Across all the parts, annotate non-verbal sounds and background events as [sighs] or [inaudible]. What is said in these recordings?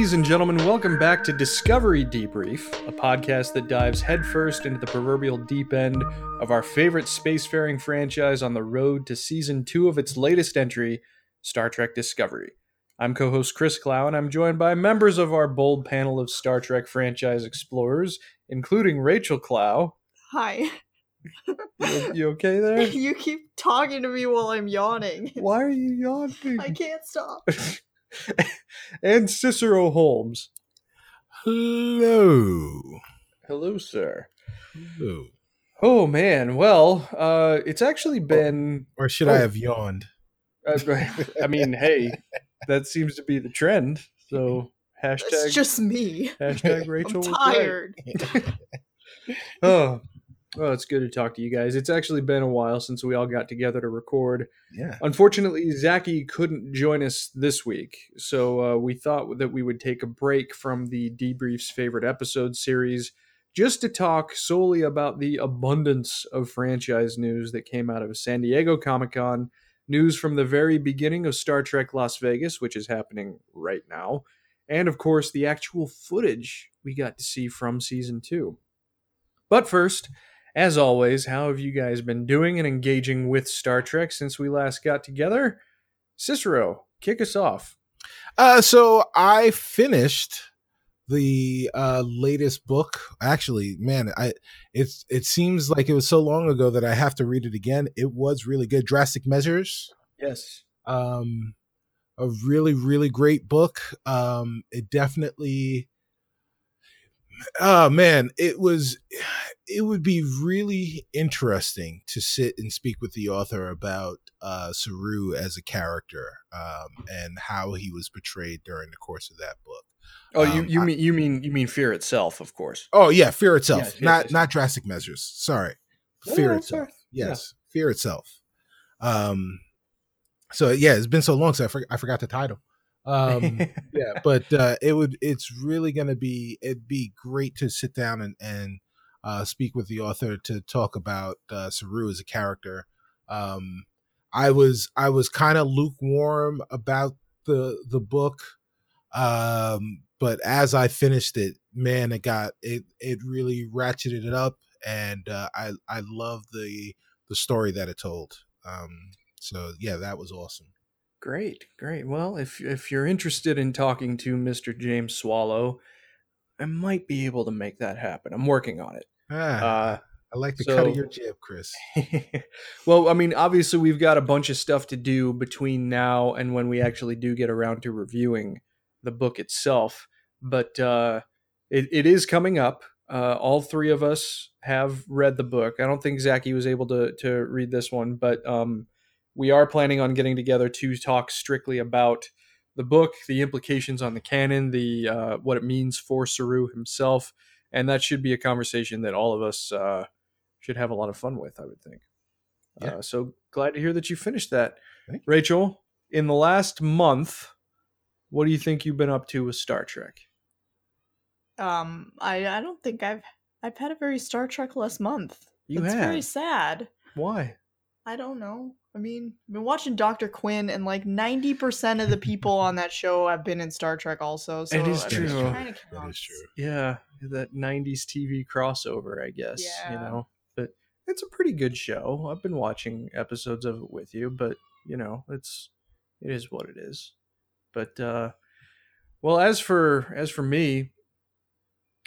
Ladies and gentlemen, welcome back to Discovery Debrief, a podcast that dives headfirst into the proverbial deep end of our favorite spacefaring franchise on the road to season two of its latest entry, Star Trek Discovery. I'm co host Chris Clow, and I'm joined by members of our bold panel of Star Trek franchise explorers, including Rachel Clow. Hi. You, you okay there? [laughs] you keep talking to me while I'm yawning. Why are you yawning? I can't stop. [laughs] and Cicero Holmes. Hello. Hello, sir. Hello. Oh man, well, uh, it's actually been. Or should Oh. I have yawned? Uh, [laughs] I mean, hey, that seems to be the trend. So hashtag It's just me. hashtag I'm Rachel. tired. [laughs] Oh, well, it's good to talk to you guys. It's actually been a while since we all got together to record. Yeah. Unfortunately, Zachy couldn't join us this week, so uh, we thought that we would take a break from the Debrief's favorite episode series just to talk solely about the abundance of franchise news that came out of San Diego Comic Con, news from the very beginning of Star Trek Las Vegas, which is happening right now, and of course, the actual footage we got to see from season two. But first, as always, how have you guys been doing and engaging with Star Trek since we last got together? Cicero, kick us off. Uh, so I finished the uh, latest book. Actually, man, I it's it seems like it was so long ago that I have to read it again. It was really good. Drastic Measures. Yes. Um, a really really great book. Um, it definitely. Oh man, it was. It would be really interesting to sit and speak with the author about uh, Saru as a character um, and how he was portrayed during the course of that book. Oh, you, Um, you I- mean you mean you mean fear itself, of course. Oh yeah, Fear itself, yes, not not drastic measures. Sorry, Fear itself. Yeah. Yes, Fear itself. Um, so yeah, it's been so long, so I, for, I forgot the title. Um, [laughs] yeah, but uh, it would. It's really going to be. It'd be great to sit down and and uh, speak with the author to talk about uh, Saru as a character. Um, I was I was kind of lukewarm about the the book, um, but as I finished it, man, it got it it really ratcheted it up, and uh, I I love the the story that it told. Um, so yeah, that was awesome. Great, great. Well, if if you're interested in talking to Mr. James Swallow, I might be able to make that happen. I'm working on it. Ah, Uh, I like the so- cut of your jib, Chris. [laughs] well, I mean, obviously, we've got a bunch of stuff to do between now and when we actually do get around to reviewing the book itself. But uh, it, it is coming up. Uh, all three of us have read the book. I don't think Zachy was able to to read this one, but um, we are planning on getting together to talk strictly about the book, the implications on the canon, the uh, what it means for Saru himself, and that should be a conversation that all of us uh, should have a lot of fun with. I would think. Yeah. Uh, so glad to hear that you finished that, Thank Rachel. In the last month, what do you think you've been up to with Star Trek? Um, I I don't think I've I've had a very Star Trek less month. You it's have very sad. why? I don't know. I mean, I've been watching Doctor Quinn, and like ninety percent of the people on that show have been in Star Trek also. So It is I mean, true. It kinda That counts. is true. Yeah, that '90s TV crossover, I guess. Yeah. You know, but it's a pretty good show. I've been watching episodes of it with you, but you know, it's it is what it is. But uh, well, as for as for me,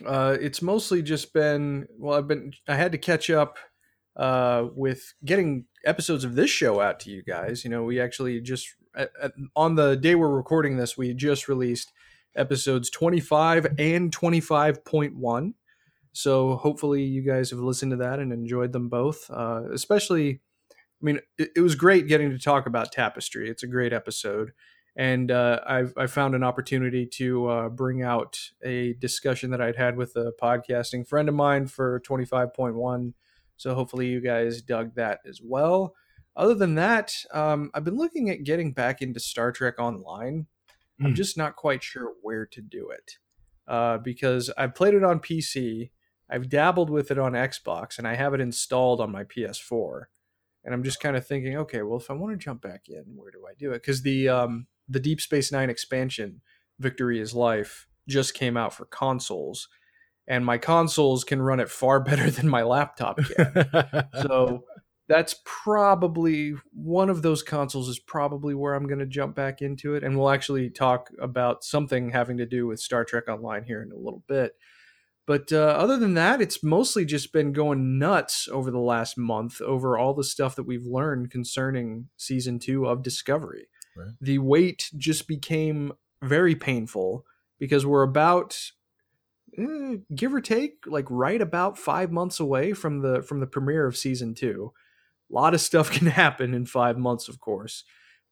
uh, it's mostly just been well, I've been I had to catch up uh, with getting episodes of this show out to you guys. You know, we actually just at, at, on the day we're recording this, we just released episodes 25 and 25.1. So hopefully you guys have listened to that and enjoyed them both. Uh, especially, I mean, it, it was great getting to talk about Tapestry. It's a great episode. And uh, I've, I found an opportunity to uh, bring out a discussion that I'd had with a podcasting friend of mine for 25.1. So hopefully you guys dug that as well. Other than that, um, I've been looking at getting back into Star Trek Online. I'm Hmm. just not quite sure where to do it uh, because I've played it on PC, I've dabbled with it on Xbox, and I have it installed on my PS4. And I'm just kind of thinking, okay, well, if I want to jump back in, where do I do it? Because the um, the Deep Space Nine expansion Victory is Life just came out for consoles, and my consoles can run it far [laughs] better than my laptop can. so that's probably one of those consoles is probably where I'm going to jump back into it. And we'll actually talk about something having to do with Star Trek Online here in a little bit. But uh, other than that, it's mostly just been going nuts over the last month over all the stuff that we've learned concerning season two of Discovery. Right. The wait just became very painful because we're about eh, give or take like right about five months away from the from the premiere of season two. A lot of stuff [laughs] can happen in five months of course.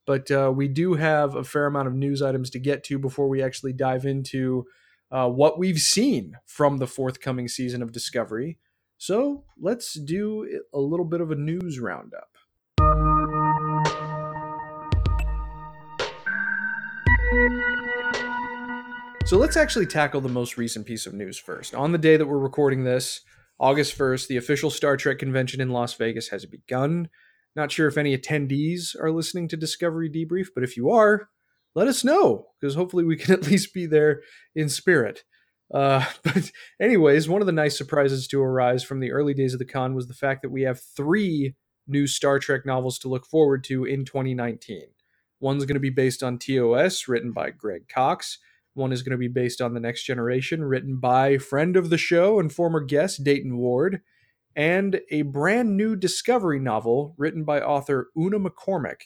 But uh, we do have a fair amount of news items to get to before we actually dive into uh, what we've seen from the forthcoming season of discovery. So let's do a little bit of a news roundup So let's actually tackle the most recent piece of news first. On the day that we're recording this, August 1st, the official Star Trek convention in Las Vegas has begun. Not sure if any attendees are listening to Discovery Debrief, but if you are, let us know, because hopefully we can [laughs] at least be there in spirit. Uh, [laughs] but, anyways, one of the nice surprises to arise from the early days of the con was the fact that we have three new Star Trek novels to look forward to in 2019. One's going to be based on TOS, written by Greg Cox. One is going to be based on The Next Generation, written by friend of the show and former guest Dayton Ward, and a brand new Discovery novel written by author Una McCormack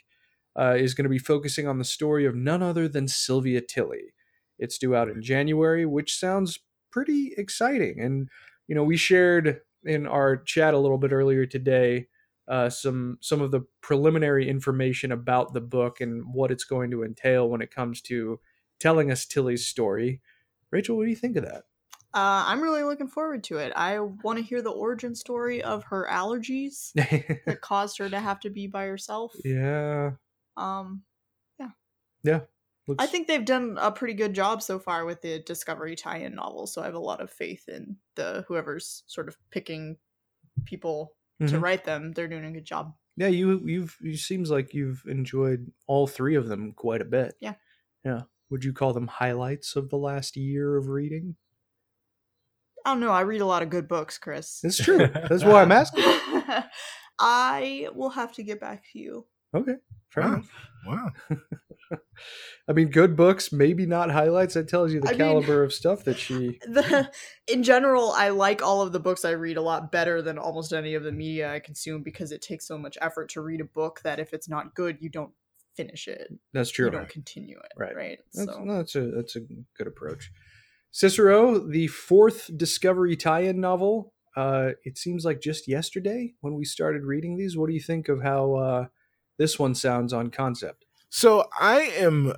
uh, is going to be focusing on the story of none other than Sylvia Tilly. It's due out in January, which sounds pretty exciting. And, you know, we shared in our chat a little bit earlier today uh, some some of the preliminary information about the book and what it's going to entail when it comes to telling us Tilly's story. Rachel, what do you think of that? Uh, I'm really looking forward to it. I want to hear the origin story of her allergies [laughs] that caused her to have to be by herself. yeah. Um, Yeah. Looks, I think they've done a pretty good job so far with the Discovery tie-in novel, so I have a lot of faith in the whoever's sort of picking people to Mhm. write them. They're doing a good job. Yeah, you you've you seems like you've enjoyed all three of them quite a bit. Yeah. Yeah. Would you call them highlights of the last year of reading? I don't know. I read a lot of good books, Chris. It's true. That's why I'm asking. [laughs] I will have to get back to you. Okay. Fair Wow. enough. wow. [laughs] I mean, good books, maybe not highlights. That tells you the I mean- caliber of stuff that she. [laughs] the in general i like all of the books i read a lot better than almost any of the media i consume because it takes so much effort to read a book that if it's not good you don't finish it That's true. you true. don't continue it Right. right, That's, so no, that's a that's a good approach. Cicero, the fourth Discovery tie-in novel. Uh, it seems like just yesterday when we started reading these. What do you think of how uh, this one sounds on concept? So I am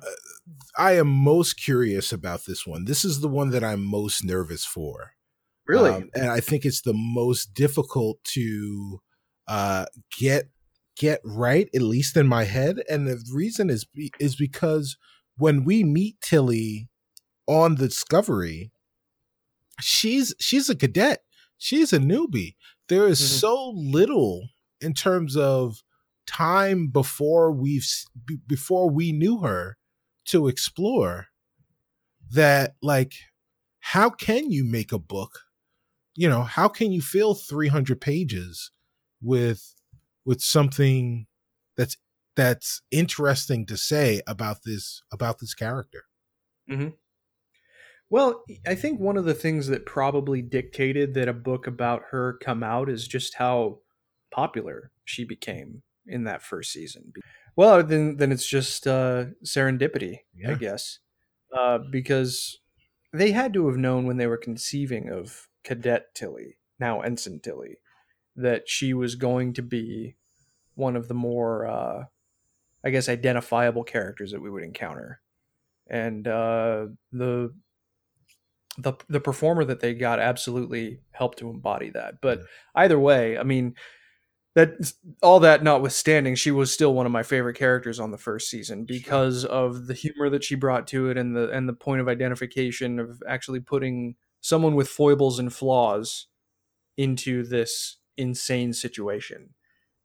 I am most curious about this one. This is the one that I'm most nervous for. Really? Um, and I think it's the most difficult to uh, get get right, at least in my head. And the reason is be- is because when we meet Tilly on the Discovery, she's she's a cadet. She's a newbie. There is Mhm. so little in terms of time before we've be- before we knew her to explore that like how can you make a book you know how can you fill 300 pages with with something that's that's interesting to say about this about this character. Well, I think one of the things that probably dictated that a book about her come out is just how popular she became in that first season. Well, then then it's just uh, serendipity, I guess, uh, because they had to have known when they were conceiving of Cadet Tilly, now Ensign Tilly, that she was going to be one of the more, uh, I guess, identifiable characters that we would encounter, and uh, the the the performer that they got absolutely helped to embody that. But either way, I mean, that all that notwithstanding, she was still one of my favorite characters on the first season because of the humor that she brought to it and the and the point of identification of actually putting someone with foibles and flaws into this insane situation.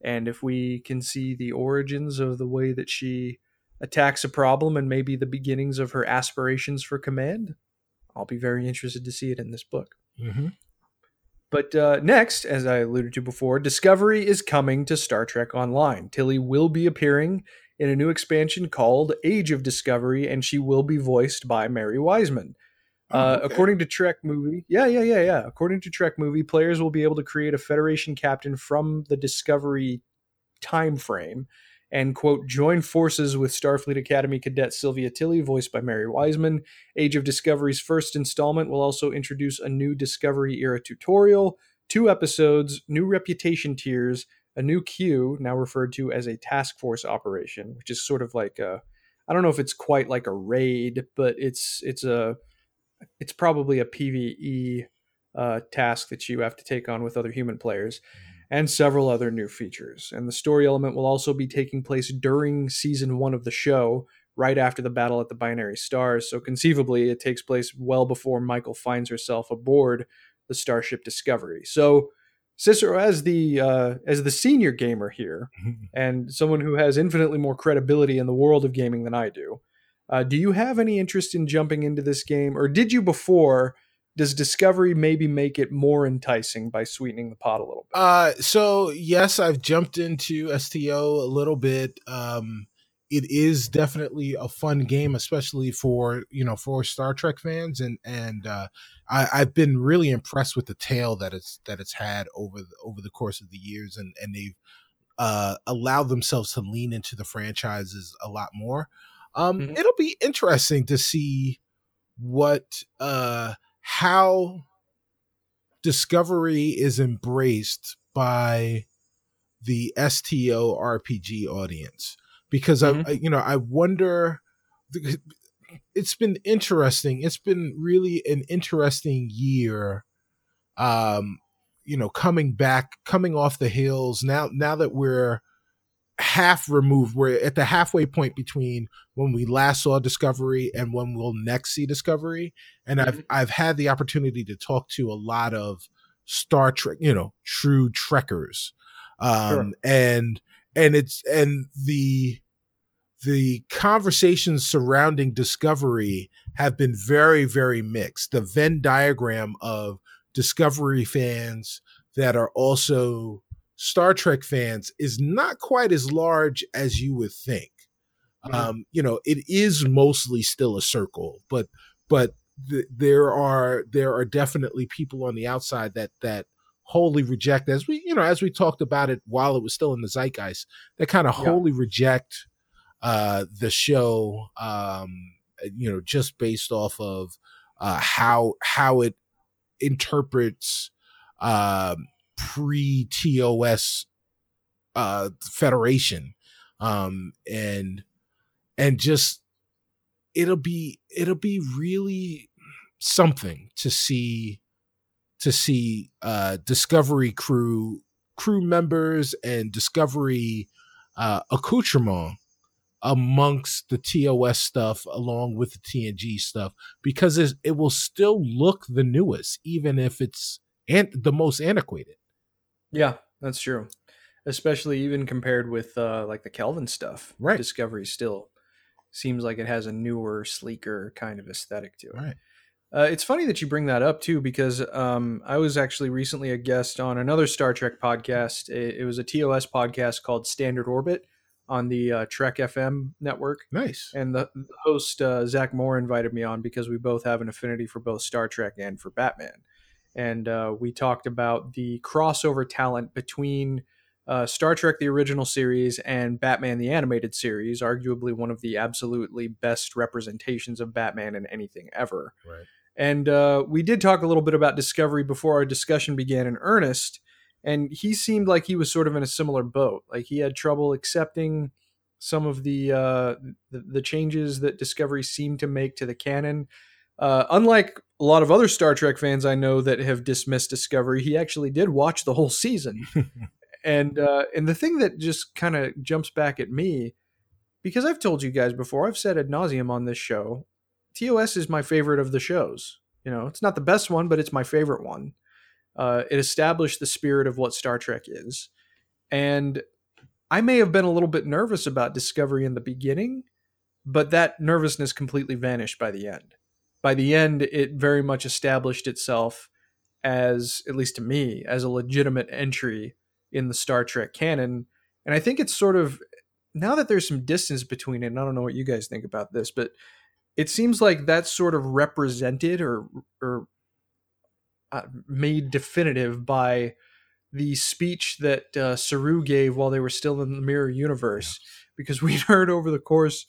And if we can see the origins of the way that she attacks a problem and maybe the beginnings of her aspirations for command. I'll be very interested to see it in this book. Mm-hmm. But uh, next, as I alluded to before, Discovery is coming to Star Trek Online. Tilly will be appearing in a new expansion called Age of Discovery, and she will be voiced by Mary Wiseman. Oh, Uh, okay. According to Trek Movie, yeah, yeah, yeah, yeah. According to Trek Movie, players will be able to create a Federation captain from the Discovery time frame and quote join forces with Starfleet Academy cadet Sylvia Tilly, voiced by Mary Wiseman. Age of Discovery's first installment will also introduce a new Discovery era tutorial, two episodes, new reputation tiers, a new queue, now referred to as a task force operation, which is sort of like a I don't know if it's quite like a raid, but it's it's a it's probably a PVE uh, task that you have to take on with other human players, and several other new features. And the story element will also be taking place during season one of the show, right after the battle at the binary stars. So conceivably, it takes place well before Michael finds herself aboard the Starship Discovery. So. Cicero, as the uh, as the senior gamer here, [laughs] and someone who has infinitely more credibility in the world of gaming than I do, uh, do you have any interest in jumping into this game, or did you before? Does Discovery maybe make it more enticing by sweetening the pot a little bit? Uh, so yes, I've jumped into STO a little bit. Um, it is definitely a fun game, especially for you know for Star Trek fans, and and uh, I, I've been really impressed with the tale that it's that it's had over the, over the course of the years, and and they've uh, allowed themselves to lean into the franchises a lot more. Um, Mhm. It'll be interesting to see what uh, how Discovery is embraced by the STO RPG audience because Mhm. I, I, you know, I wonder. It's been interesting. It's been really an interesting year. Um, you know, coming back, coming off the hills now. Now that we're half removed, we're at the halfway point between when we last saw Discovery and when we'll next see Discovery. And I've Mhm. I've had the opportunity to talk to a lot of Star Trek, you know, true Trekkers, um, Sure. and and it's and the the conversations surrounding Discovery have been very very mixed. The Venn diagram of Discovery fans that are also Star Trek fans is not quite as large as you would think. Mhm. Um, you know, it is mostly still a circle, but but th- there are there are definitely people on the outside that that wholly reject as we you know as we talked about it while it was still in the zeitgeist that kind of Yeah. wholly reject uh the show um you know just based off of uh how how it interprets um pre TOS uh federation. Um and and just it'll be it'll be really something to see to see uh discovery crew crew members and discovery uh accoutrement amongst the TOS stuff along with the TNG stuff because it's- it will still look the newest even if it's and the most antiquated Yeah, that's true. Especially even compared with uh, like the Kelvin stuff. Right. Discovery still seems like it has a newer, sleeker kind of aesthetic to it. right Uh, it's funny that you bring that up too, because um, I was actually recently a guest on another Star Trek podcast. It, it was a TOS podcast called Standard Orbit on the uh, Trek FM network. nice And the, the host, uh, Zach Moore, invited me on because we both have an affinity for both Star Trek and for Batman. And uh, we talked about the crossover talent between uh, Star Trek, the original series, and Batman, the animated series, arguably one of the absolutely best representations of Batman in anything ever. right And uh, we did talk a little bit about Discovery before our discussion began in earnest. And he seemed like he was sort of in a similar boat. Like he had trouble accepting some of the uh, the, the changes that Discovery seemed to make to the canon. Uh, unlike a lot of other Star Trek fans I know that have dismissed Discovery, he actually did watch the whole season. [laughs] and uh, and the thing that just kind of jumps back at me, because I've told you guys before, I've said ad nauseum on this show, TOS is my favorite of the shows. You know, it's not the best one, but it's my favorite one. Uh, it established the spirit of what Star Trek is, and I may have been a little bit nervous about Discovery in the beginning, but that nervousness completely vanished by the end. By the end, it very much established itself as, at least to me, as a legitimate entry in the Star Trek canon. And I think it's sort of now that there's some distance between it, and I don't know what you guys think about this, but it seems like that's sort of represented or or uh, made definitive by the speech that uh, Saru gave while they were still in the mirror universe, because [laughs] we'd heard over the course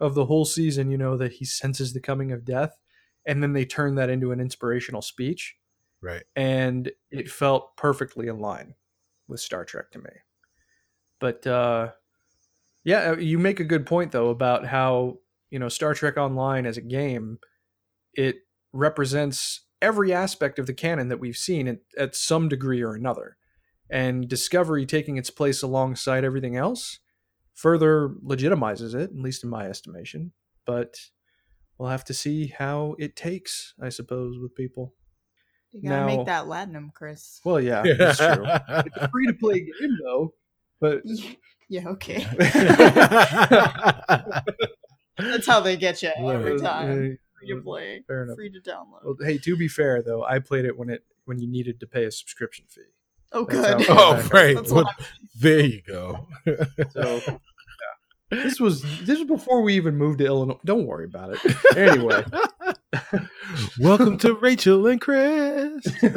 of the whole season, you know, that he senses the coming of death, and then they turned that into an inspirational speech, Right. and it felt perfectly in line with Star Trek to me. But uh, yeah, uh, you make a good point though about how you know Star Trek Online as a game, it represents every aspect of the canon that we've seen at, at some degree or another, and Discovery taking its place alongside everything else further legitimizes it, at least in my estimation. But we'll have to see how it takes, I suppose, with people. You gotta Now- make that latinum, Chris. Well, yeah, [laughs] that's true. It's a free to play [laughs] game though, but [laughs] yeah, okay. That's how they get you every time. Free to play, Fair enough. free to download. Well, hey, to be fair though, I played it when it when you needed to pay a subscription fee. Oh, That's good. oh, right. Well, there you go. So yeah. This was this was before we even moved to Illinois. Don't worry about it. [laughs] Anyway, Welcome to Rachel and Chris. [laughs] we've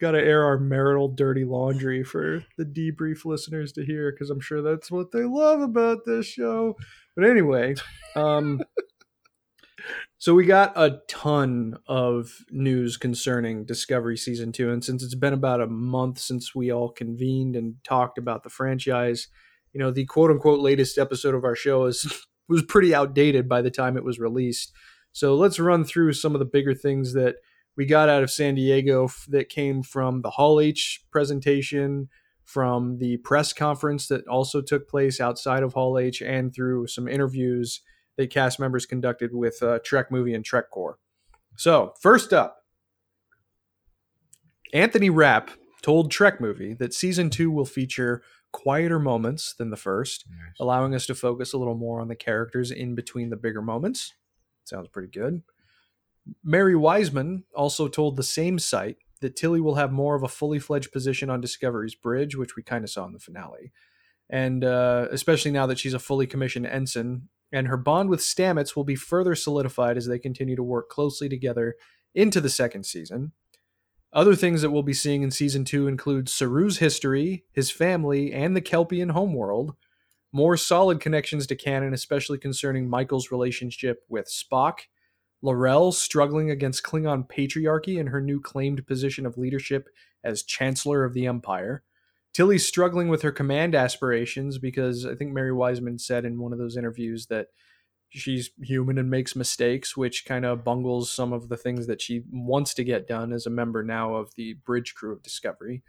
got to air our marital dirty laundry for the debrief listeners to hear because I'm sure that's what they love about this show. But anyway, um, [laughs] so we got a ton of news concerning Discovery season two, and since it's been about a month since we all convened and talked about the franchise, you know, the quote unquote latest episode of our show is [laughs] was pretty outdated by the time it was released. So let's run through some of the bigger things that we got out of San Diego that came from the Hall H presentation, from the press conference that also took place outside of Hall H, and through some interviews that cast members conducted with uh, Trek Movie and Trek Core. So, first up, Anthony Rapp told Trek Movie that season two will feature quieter moments than the first, allowing us to focus a little more on the characters in between the bigger moments. Sounds pretty good. Mary Wiseman also told the same site that Tilly will have more of a fully fledged position on Discovery's bridge, which we kind of saw in the finale. And uh, especially now that she's a fully commissioned ensign, and her bond with Stamets will be further solidified as they continue to work closely together into the second season. Other things that we'll be seeing in season two include Saru's history, his family, and the Kelpian homeworld. More solid connections to canon, especially concerning Michael's relationship with Spock, L'Rell struggling against Klingon patriarchy in her new claimed position of leadership as Chancellor of the Empire. Tilly struggling with her command aspirations because I think Mary Wiseman said in one of those interviews that she's human and makes mistakes, which kind of bungles some of the things that she wants to get done as a member now of the bridge crew of Discovery.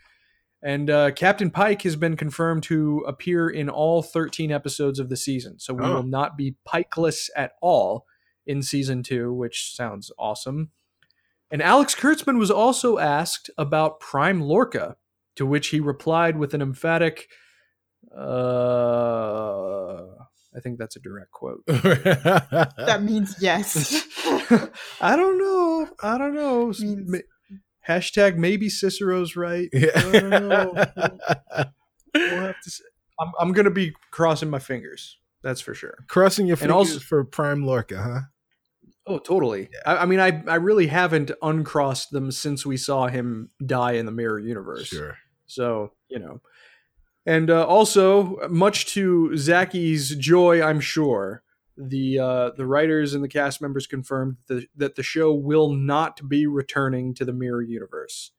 And uh, Captain Pike has been confirmed to appear in all 13 episodes of the season. So we Oh. will not be Pikeless at all in season two, which sounds awesome. And Alex Kurtzman was also asked about Prime Lorca, to which he replied with an emphatic, uh, I think that's a direct quote. [laughs] That means yes. [laughs] I don't know. I don't know. Means- Hashtag maybe Cicero's right. I don't know. We'll have to see. I'm, I'm going to be crossing my fingers. That's for sure. Crossing your And fingers also- for Prime Lorca, huh? Oh, totally. I, I mean, I, I really haven't uncrossed them since we saw him die in the mirror universe. Sure. So, you know. And uh, also, much to Zaki's joy, I'm sure, the uh, the writers and the cast members confirmed that the, that the show will not be returning to the mirror universe.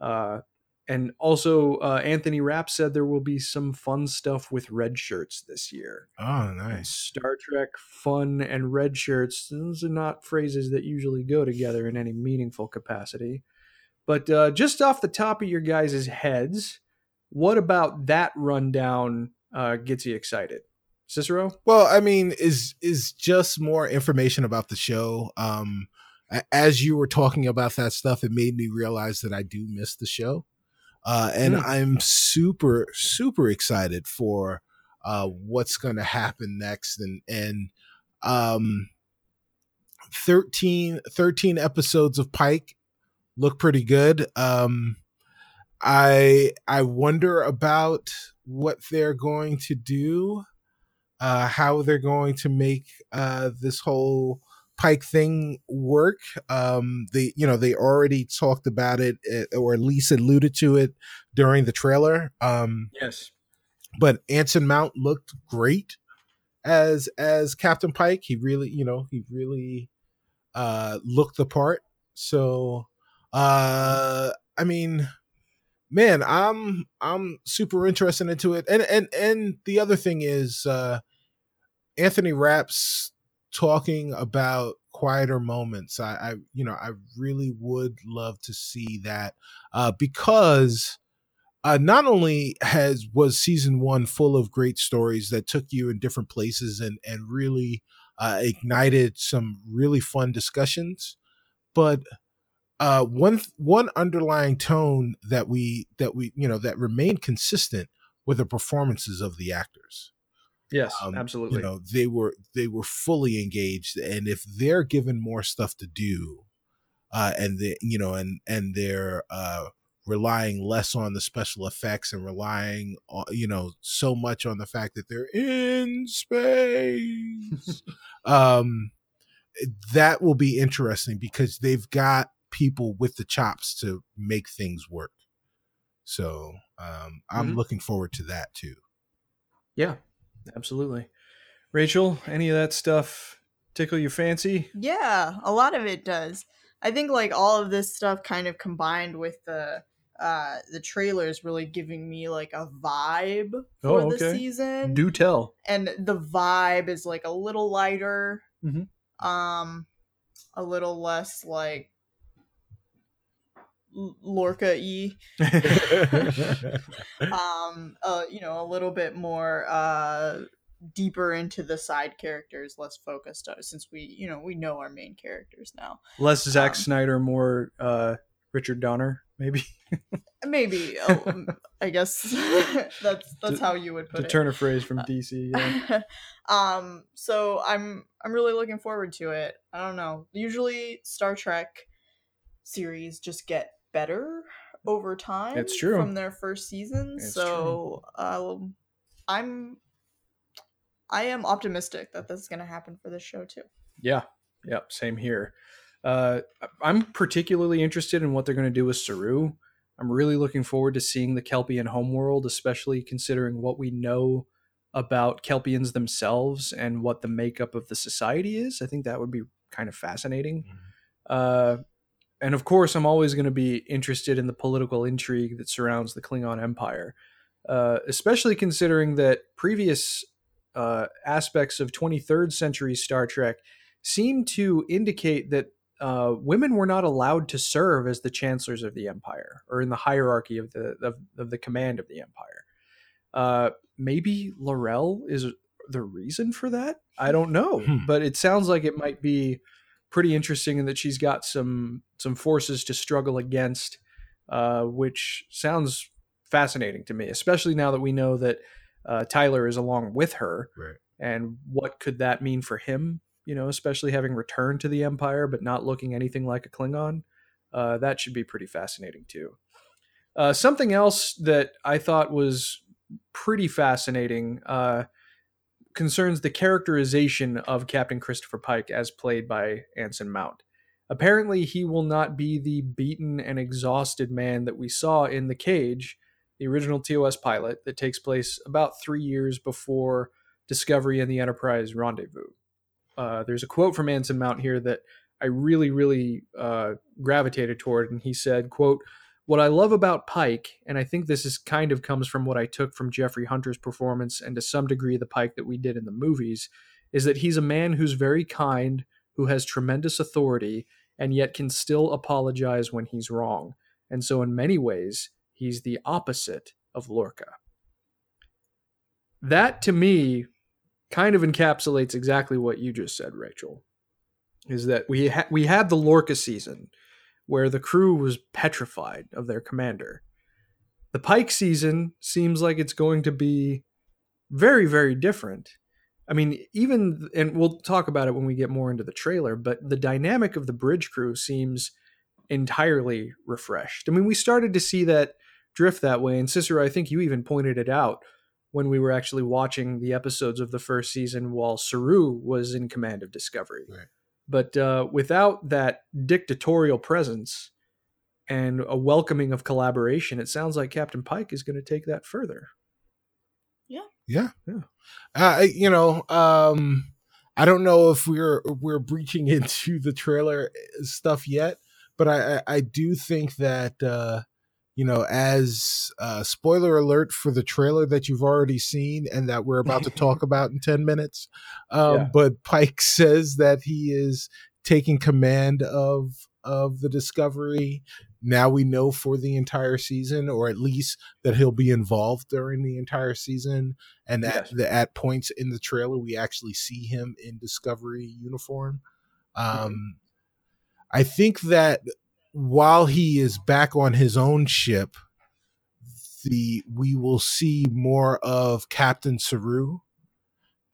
Uh, and also, uh, Anthony Rapp said there will be some fun stuff with red shirts this year. Oh, nice. Star Trek fun and red shirts, those are not phrases that usually go together in any meaningful capacity. But uh, just off the top of your guys' heads, what about that rundown uh, gets you excited? Cicero? Well, I mean, is is just more information about the show. Um, as you were talking about that stuff, it made me realize that I do miss the show, uh, and Hmm. I'm super super excited for uh, what's going to happen next, and and um, 13, 13 episodes of Pike look pretty good. Um, I I wonder about what they're going to do, uh, how they're going to make uh, this whole Pike thing work. Um, they you know they already talked about it eh, or at least alluded to it during the trailer. Um, yes, but Anson Mount looked great as as Captain Pike. He really you know he really uh, looked the part. So uh, I mean man, I'm I'm super interested into it. And and and the other thing is uh Anthony Rapp's talking about quieter moments. I, I you know, I really would love to see that uh because uh, not only has was season one full of great stories that took you in different places and and really uh, ignited some really fun discussions, but uh, one one underlying tone that we that we you know that remained consistent with the performances of the actors. Yes, um, absolutely. You know, they were they were fully engaged, and if they're given more stuff to do, uh, and they you know, and and they're uh, relying less on the special effects and relying on you know so much on the fact that they're in space, [laughs] um, that will be interesting because they've got people with the chops to make things work. So um, I'm mm-hmm. looking forward to that too. Yeah, absolutely. Rachel, any of that stuff tickle your fancy? Yeah, a lot of it does. I think like all of this stuff kind of combined with the uh the trailers really giving me like a vibe for oh, okay. the season. Do tell. And the vibe is like a little lighter. Mm-hmm. Um a little less like Lorca e. [laughs] um, uh, you know, a little bit more uh deeper into the side characters, less focused uh, since we, you know, we know our main characters now. Less Zack um, Snyder, more uh Richard Donner, maybe. [laughs] maybe. [laughs] Oh, I guess that's that's to, how you would put to it. To turn a phrase from DC. Yeah. um. So I'm I'm really looking forward to it. I don't know. Usually Star Trek series just get better over time. It's true from their first season. It's so um, I'm I am optimistic that this is going to happen for this show too. Yeah. Yep. Same here. Uh, I'm particularly interested in what they're going to do with Saru. I'm really looking forward to seeing the Kelpian homeworld, especially considering what we know about Kelpians themselves and what the makeup of the society is. I think that would be kind of fascinating. Mm-hmm. Uh, and of course, I'm always going to be interested in the political intrigue that surrounds the Klingon Empire, uh, especially considering that previous uh, aspects of 23rd century Star Trek seem to indicate that uh, women were not allowed to serve as the chancellors of the empire or in the hierarchy of the of, of the command of the empire. Uh, maybe L'Rell is the reason for that. I don't know, hmm. but it sounds like it might be pretty interesting in that she's got some some forces to struggle against, uh, which sounds fascinating to me, especially now that we know that uh, Tyler is along with her. Right. And what could that mean for him? You know, especially having returned to the Empire but not looking anything like a Klingon. Uh, that should be pretty fascinating too. Uh, something else that I thought was pretty fascinating uh, concerns the characterization of Captain Christopher Pike as played by Anson Mount. Apparently, he will not be the beaten and exhausted man that we saw in The Cage, the original TOS pilot that takes place about three years before Discovery and the Enterprise rendezvous. Uh, there's a quote from Anson Mount here that I really, really uh, gravitated toward, and he said, "quote what I love about Pike, and I think this is kind of comes from what I took from Jeffrey Hunter's performance and to some degree the Pike that we did in the movies, is that he's a man who's very kind, who has tremendous authority, and yet can still apologize when he's wrong. And so, in many ways, he's the opposite of Lorca. That to me kind of encapsulates exactly what you just said, Rachel. Is that we ha- we had the Lorca season where the crew was petrified of their commander. The Pike season seems like it's going to be very very different. I mean, even and we'll talk about it when we get more into the trailer, but the dynamic of the bridge crew seems entirely refreshed. I mean, we started to see that drift that way, and Cicero, I think you even pointed it out when we were actually watching the episodes of the first season while Saru was in command of Discovery. Right. But uh, without that dictatorial presence and a welcoming of collaboration, it sounds like Captain Pike is going to take that further. Yeah. Yeah. Yeah. Uh, you know, um, I don't know if we're we're breaching [laughs] into the trailer uh, stuff yet, but I I, do think that uh, you know, as uh, spoiler alert for the trailer that you've already seen and that we're about to talk about in 10 minutes. Um, yeah. But Pike [laughs] says that he is taking command of of the discovery now we know for the entire season or at least that he'll be involved during the entire season and yes. at the at points in the trailer we actually see him in discovery uniform mm-hmm. um mm-hmm. i think that while he is back on his own ship, the we will see more of Captain Saru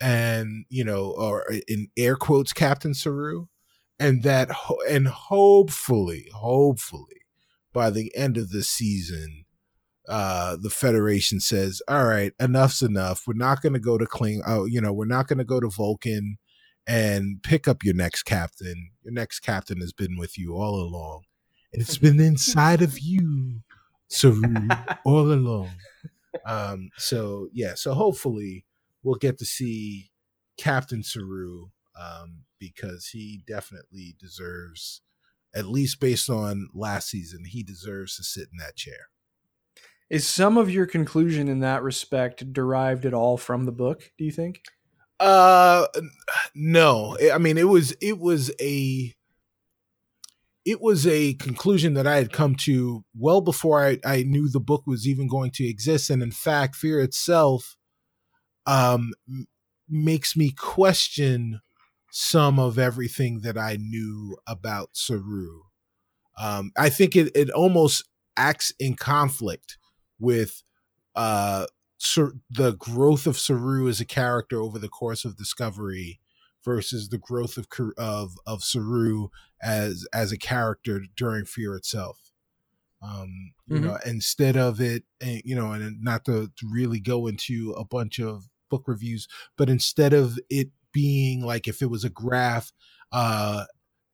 and you know or in air quotes Captain Saru. And that and hopefully hopefully by the end of the season uh the federation says all right enough's enough. We're not going to go to cling oh you know we're not going to go to vulcan and pick up your next captain. Your next captain has been with you all along it's been inside of you, Saru, [laughs] all along. Um, so yeah, so hopefully we'll get to see Captain Saru um, because he definitely deserves, at least based on last season, he deserves to sit in that chair. Is some of your conclusion in that respect derived at all from the book? Do you think? Uh, no. I mean, it was it was a it was a conclusion that I had come to well before I, I knew the book was even going to exist. And in fact, fear itself um, makes me question some of everything that I knew about Saru. Um, I think it, it almost acts in conflict with uh, Sir, the growth of Saru as a character over the course of Discovery versus the growth of of of Saru as as a character during Fear itself. Um, you mm-hmm. know, instead of it, eh, you know, and not to, to really go into a bunch of book reviews, but instead of it being like if it was a graph, uh,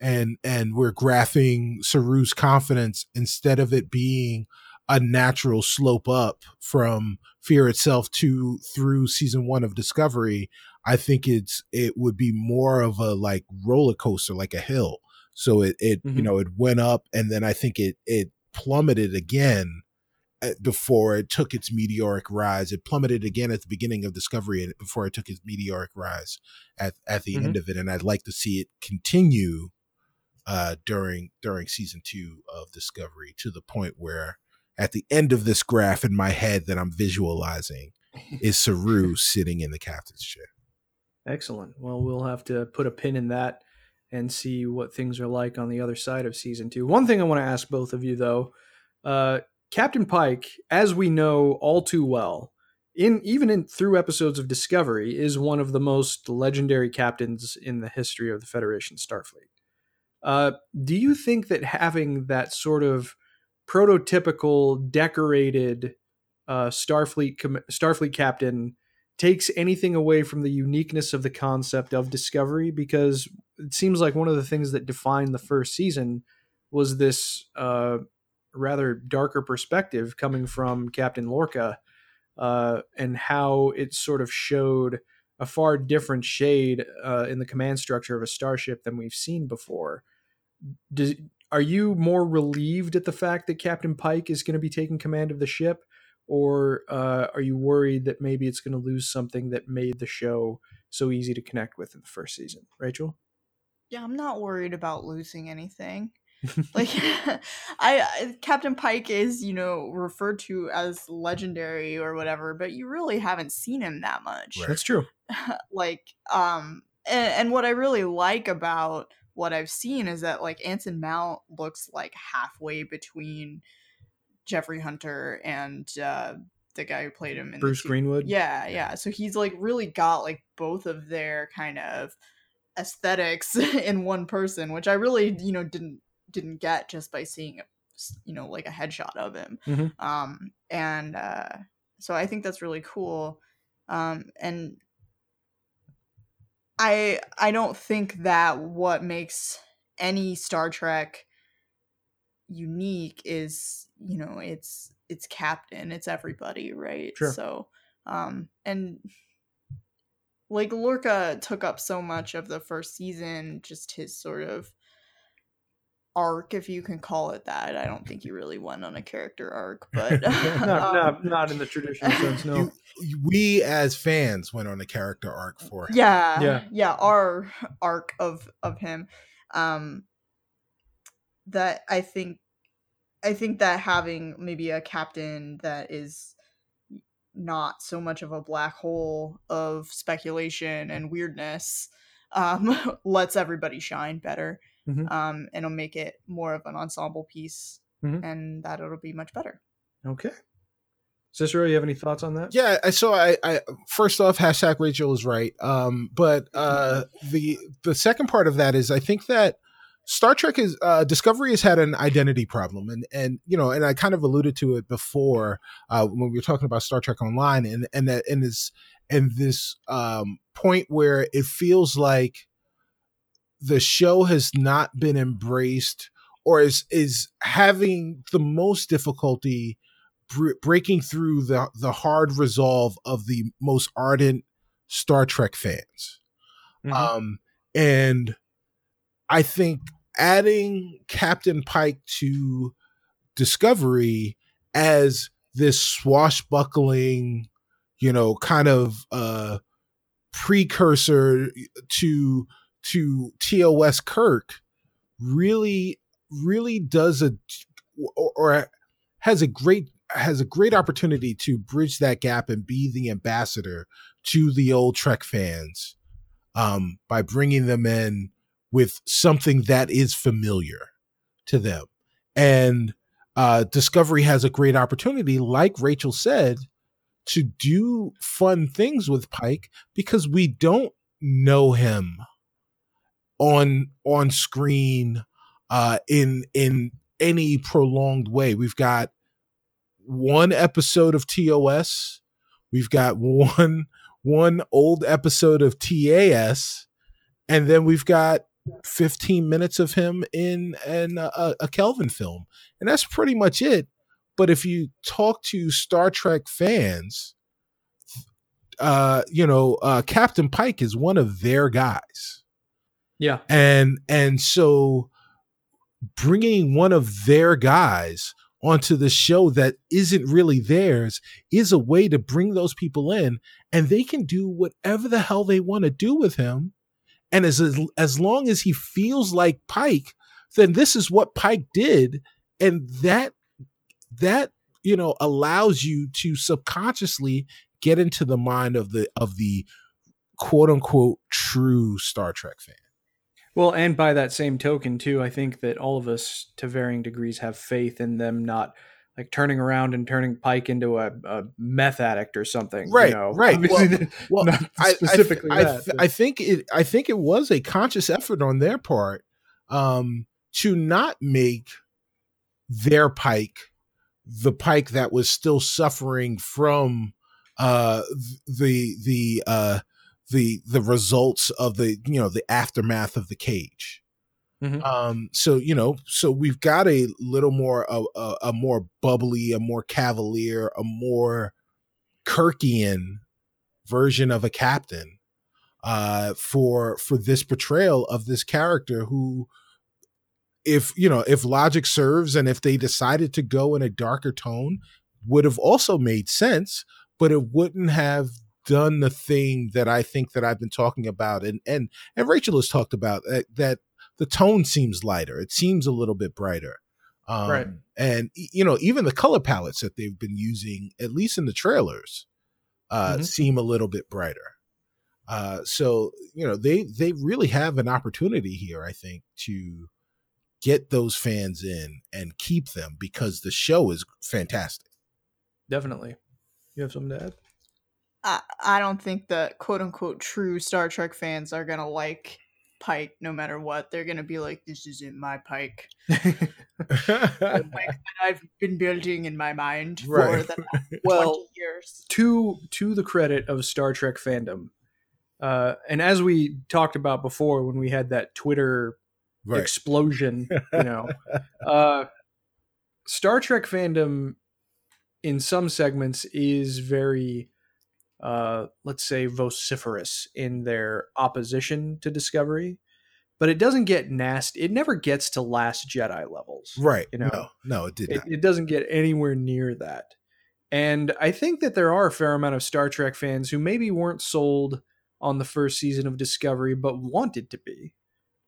and and we're graphing Saru's confidence instead of it being a natural slope up from fear itself to through season one of discovery i think it's it would be more of a like roller coaster like a hill so it it mm-hmm. you know it went up and then i think it it plummeted again eh, before it took its meteoric rise it plummeted again at the beginning of discovery and before it took its meteoric rise at at the mm-hmm. end of it and i'd like to see it continue uh during during season 2 of discovery to the point where at the end of this graph in my head that I'm visualizing [laughs] is Saru sitting in the captain's chair. Excellent. Well, we'll have to put a pin in that and see what things are like on the other side of season two. One thing I want to ask both of you, though, uh, Captain Pike, as we know all too well, in even in through episodes of Discovery, is one of the most legendary captains in the history of the Federation Starfleet. Uh, do you think that having that sort of prototypical decorated uh, Starfleet com- Starfleet captain takes anything away from the uniqueness of the concept of Discovery because it seems like one of the things that defined the first season was this uh, rather darker perspective coming from Captain Lorca uh, and how it sort of showed a far different shade uh, in the command structure of a starship than we've seen before. Are you more relieved at the fact that Captain Pike is going to be taking command of the ship, or uh, are you worried that maybe it's going to lose something that made the show so easy to connect with in the first season? Rachel? Yeah, I'm not worried about losing anything. [laughs] like [laughs] I Captain Pike is, you know, referred to as legendary or whatever, but you really haven't seen him that much. Right. That's true. [laughs] like um and, and what I really like about what I've seen is that like Anson Mount looks like halfway between Jeffrey Hunter and uh, the guy who played him in Bruce Greenwood. Yeah, yeah. So he's like really got like both of their kind of aesthetics [laughs] in one person, which I really, you know, didn't didn't get just by seeing you know, like a headshot of him. Mhm. Um and uh so I think that's really cool. Um and I I don't think that what makes any Star Trek unique is, you know, it's it's captain, it's everybody, right? Sure. So um and like Lorca took up so much of the first season, just his sort of arc, if you can call it that. I don't think he really went on a character arc, [laughs] but not, [laughs] um, not, not in the traditional [laughs] sense, no. You- we as fans went on a character arc for him. yeah Yeah. yeah our arc of of him um that i think i think that having maybe a captain that is not so much of a black hole of speculation and weirdness um lets everybody shine better Mhm. um and it'll make it more of an ensemble piece Mhm. and that it'll be much better Okay. Cicero, you have any thoughts on that? Yeah, I so I, I first off, hashtag Rachel is right. Um, but uh, the the second part of that is I think that Star Trek is uh, Discovery has had an identity problem, and and you know, and I kind of alluded to it before uh, when we were talking about Star Trek Online, and and that and this and this um, point where it feels like the show has not been embraced or is is having the most difficulty br- breaking through the the hard resolve of the most ardent Star Trek fans. Mhm. Um, and I think adding Captain Pike to Discovery as this swashbuckling, you know, kind of uh precursor to to TOS Kirk really really does a or, or has a great has a great opportunity to bridge that gap and be the ambassador to the old Trek fans um, by bringing them in with something that is familiar to them. And uh, Discovery has a great opportunity, like Rachel said, to do fun things with Pike because we don't know him on on screen uh, in in any prolonged way. We've got one episode of TOS. We've got one one old episode of TAS, and then we've got 15 minutes of him in in a, a Kelvin film, and that's pretty much it. But if you talk to Star Trek fans, uh, you know, uh, Captain Pike is one of their guys Yeah. and and so bringing one of their guys onto the show that isn't really theirs is a way to bring those people in and they can do whatever the hell they want to do with him and as as long as he feels like Pike then this is what Pike did and that that you know allows you to subconsciously get into the mind of the of the quote unquote true Star Trek fan Well, and by that same token, too, I think that all of us, to varying degrees, have faith in them not like turning around and turning Pike into a, a meth addict or something. you Right, know? [laughs] right. Obviously, [laughs] Well- Well, I- I specifically I, that. th- I think it. I think it was a conscious effort on their part um, to not make their Pike the Pike that was still suffering from uh, the the uh, the the results of the you know the aftermath of the cage. Mhm. Um, so you know, so we've got a little more a, a, a more bubbly, a more cavalier, a more Kirkian version of a captain uh for for this portrayal of this character who if you know if logic serves and if they decided to go in a darker tone would have also made sense but it wouldn't have done the thing that I think that I've been talking about and and and Rachel has talked about uh, that the tone seems lighter it seems a little bit brighter um Right. and you know even the color palettes that they've been using at least in the trailers uh Mhm. seem a little bit brighter uh so you know they they really have an opportunity here i think to get those fans in and keep them because the show is fantastic Definitely. You have something to add? I, I don't think the quote unquote true Star Trek fans are gonna like Pike no matter what. They're gonna be like, "This isn't my Pike." [laughs] The Pike that I've been building in my mind for the [laughs] past well, 20 years. to to the credit of Star Trek fandom, uh, and as we talked about before when we had that Twitter right. explosion, you know, [laughs] uh, Star Trek fandom in some segments is very, uh, let's say, vociferous in their opposition to Discovery, but it doesn't get nasty. It never gets to Last Jedi levels. Right. You know, no, no, it did It, not. it doesn't get anywhere near that. And I think that there are a fair amount of Star Trek fans who maybe weren't sold on the first season of Discovery, but wanted to be.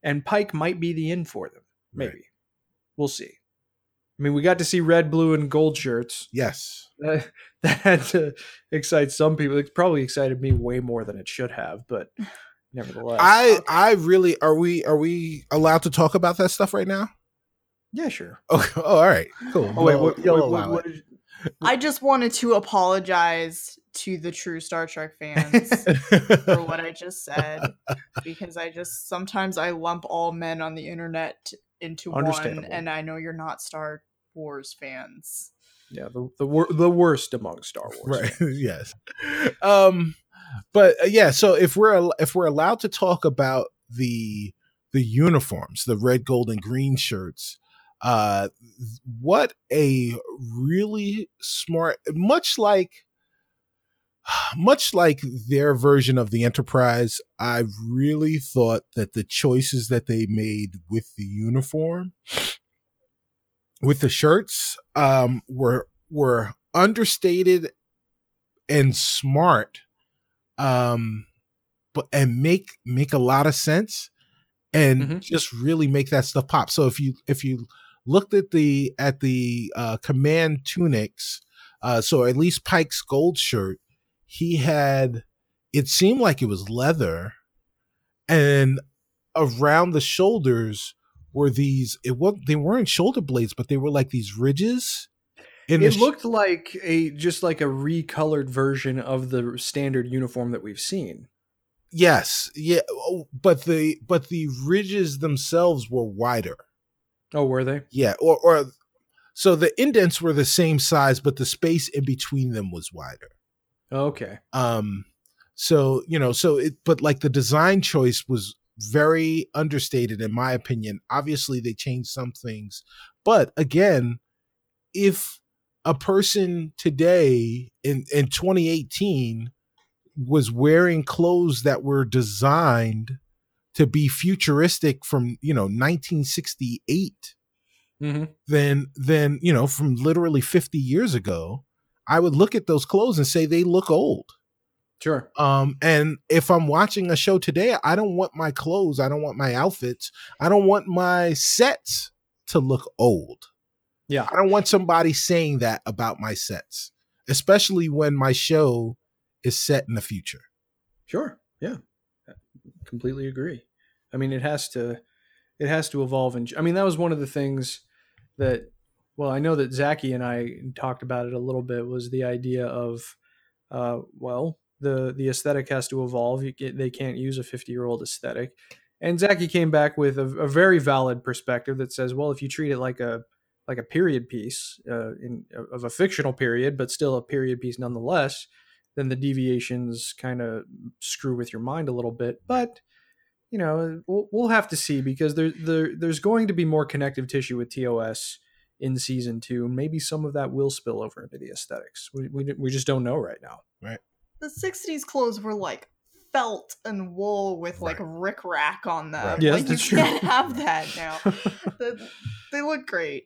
And Pike might be the in for them. Maybe. Right. We'll see. I mean, we got to see red, blue, and gold shirts. Yes. That, [laughs] that uh, had to excite some people. It probably excited me way more than it should have, but nevertheless. I I really are we are we allowed to talk about that stuff right now? yeah, sure. [laughs] Okay. Oh, all right. Cool. Oh, wait, We'll- what, yeah, we'll what- what it. [laughs] I just wanted to apologize to the true Star Trek fans for what I just said because I just sometimes I lump all men on the internet into one, and I know you're not Star Wars fans. yeah, the, the, wor- the worst among Star [laughs] Wars. right [laughs] yes um but uh, yeah so if we're al- if we're allowed to talk about the the uniforms the red gold and green shirts uh what a really smart much like much like their version of the enterprise i really thought that the choices that they made with the uniform with the shirts um were were understated and smart um but and make make a lot of sense and Mhm. just really make that stuff pop so if you if you looked at the at the uh command tunics uh so at least pike's gold shirt he had it seemed like it was leather and around the shoulders were these it was they weren't shoulder blades but they were like these ridges in it sh- looked like a just like a recolored version of the standard uniform that we've seen. yes yeah oh, but the but the ridges themselves were wider Oh, were they? yeah or or so the indents were the same size but the space in between them was wider Okay. um so you know so it but like the design choice was very understated in my opinion obviously they changed some things but again if a person today in in 2018 was wearing clothes that were designed to be futuristic from you know 1968 Mm-hmm. then then you know from literally 50 years ago i would look at those clothes and say they look old Sure. um and if i'm watching a show today i don't want my clothes i don't want my outfits i don't want my sets to look old Yeah. i don't want somebody saying that about my sets especially when my show is set in the future Sure. Yeah. Completely agree. I mean, it has to, it has to evolve. And I mean, that was one of the things that, well, I know that Zachy and I talked about it a little bit. Was the idea of, uh, well, the the aesthetic has to evolve. Get, they can't use a fifty year old aesthetic. And Zachy came back with a, a very valid perspective that says, well, if you treat it like a like a period piece uh, in of a fictional period, but still a period piece nonetheless, then the deviations kind of screw with your mind a little bit. But you know, we'll, we'll have to see because there, there there's going to be more connective tissue with TOS in season two. Maybe some of that will spill over into the aesthetics. We we, we just don't know right now. Right. The 60s clothes were like felt and wool with like Right. rickrack on them. Right. Yes, like that's you true. can't have that now. [laughs] The- they look great.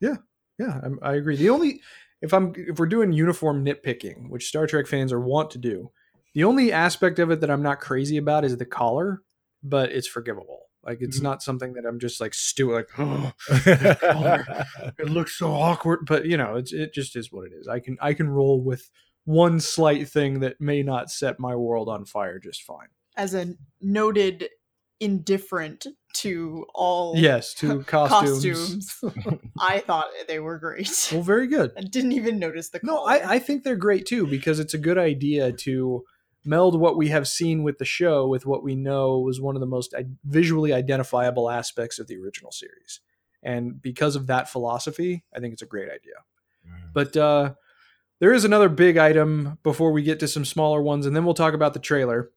Yeah, I'm, I agree. The only if I'm if we're doing uniform nitpicking, which Star Trek fans are wont to do, the only aspect of it that I'm not crazy about is the collar, but it's forgivable. Like it's Mhm. not something that I'm just like stew like oh, [laughs] it [laughs] looks so awkward. But you know, it's it just is what it is. I can I can roll with one slight thing that may not set my world on fire just fine. As a noted indifferent to all Yes, to [laughs] costumes. costumes. I thought they were great. well, very good. I didn't even notice the No. I, I think they're great too because it's a good idea to meld what we have seen with the show with what we know was one of the most visually identifiable aspects of the original series. And because of that philosophy, I think it's a great idea. But uh, there is another big item before we get to some smaller ones, and then we'll talk about the trailer.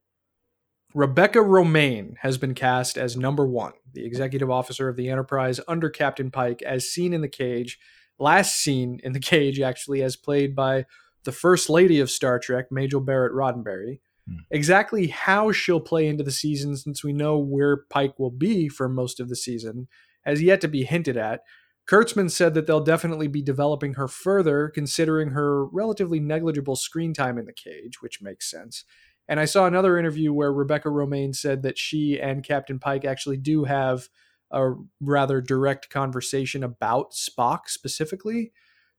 Rebecca Romijn has been cast as number one, the executive officer of the Enterprise under Captain Pike, as seen in the cage. Last seen in the [laughs] cage, actually, as played by the First Lady of Star Trek, Majel Barrett Roddenberry. Hmm. Exactly how she'll play into the season, since we know where Pike will be for most of the season, has yet to be hinted at. Kurtzman said that they'll definitely be developing her further, considering her relatively negligible screen time in the cage, which makes sense. And I saw another interview where Rebecca Romijn said that she and Captain Pike actually do have a rather direct conversation about Spock specifically.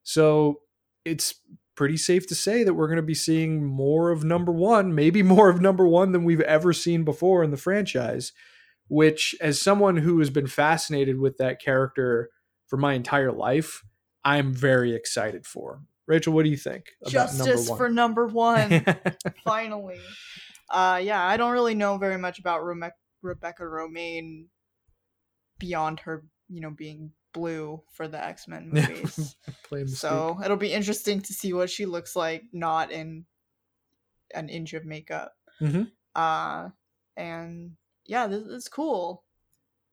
So it's pretty safe to say that we're going to be seeing more of number one, maybe more of number one than we've ever seen before in the franchise. Which, as someone who has been fascinated with that character for my entire life, I'm very excited for. Rachel, what do you think about Justice number for number one. one? [laughs] Finally. Uh, yeah, I don't really know very much about Reme- Rebecca Romijn beyond her, you know, being blue for the X Men [laughs] movies. [laughs] So it'll be interesting to see what she looks like, not in an inch of makeup. Mhm. Uh, and yeah, this is cool.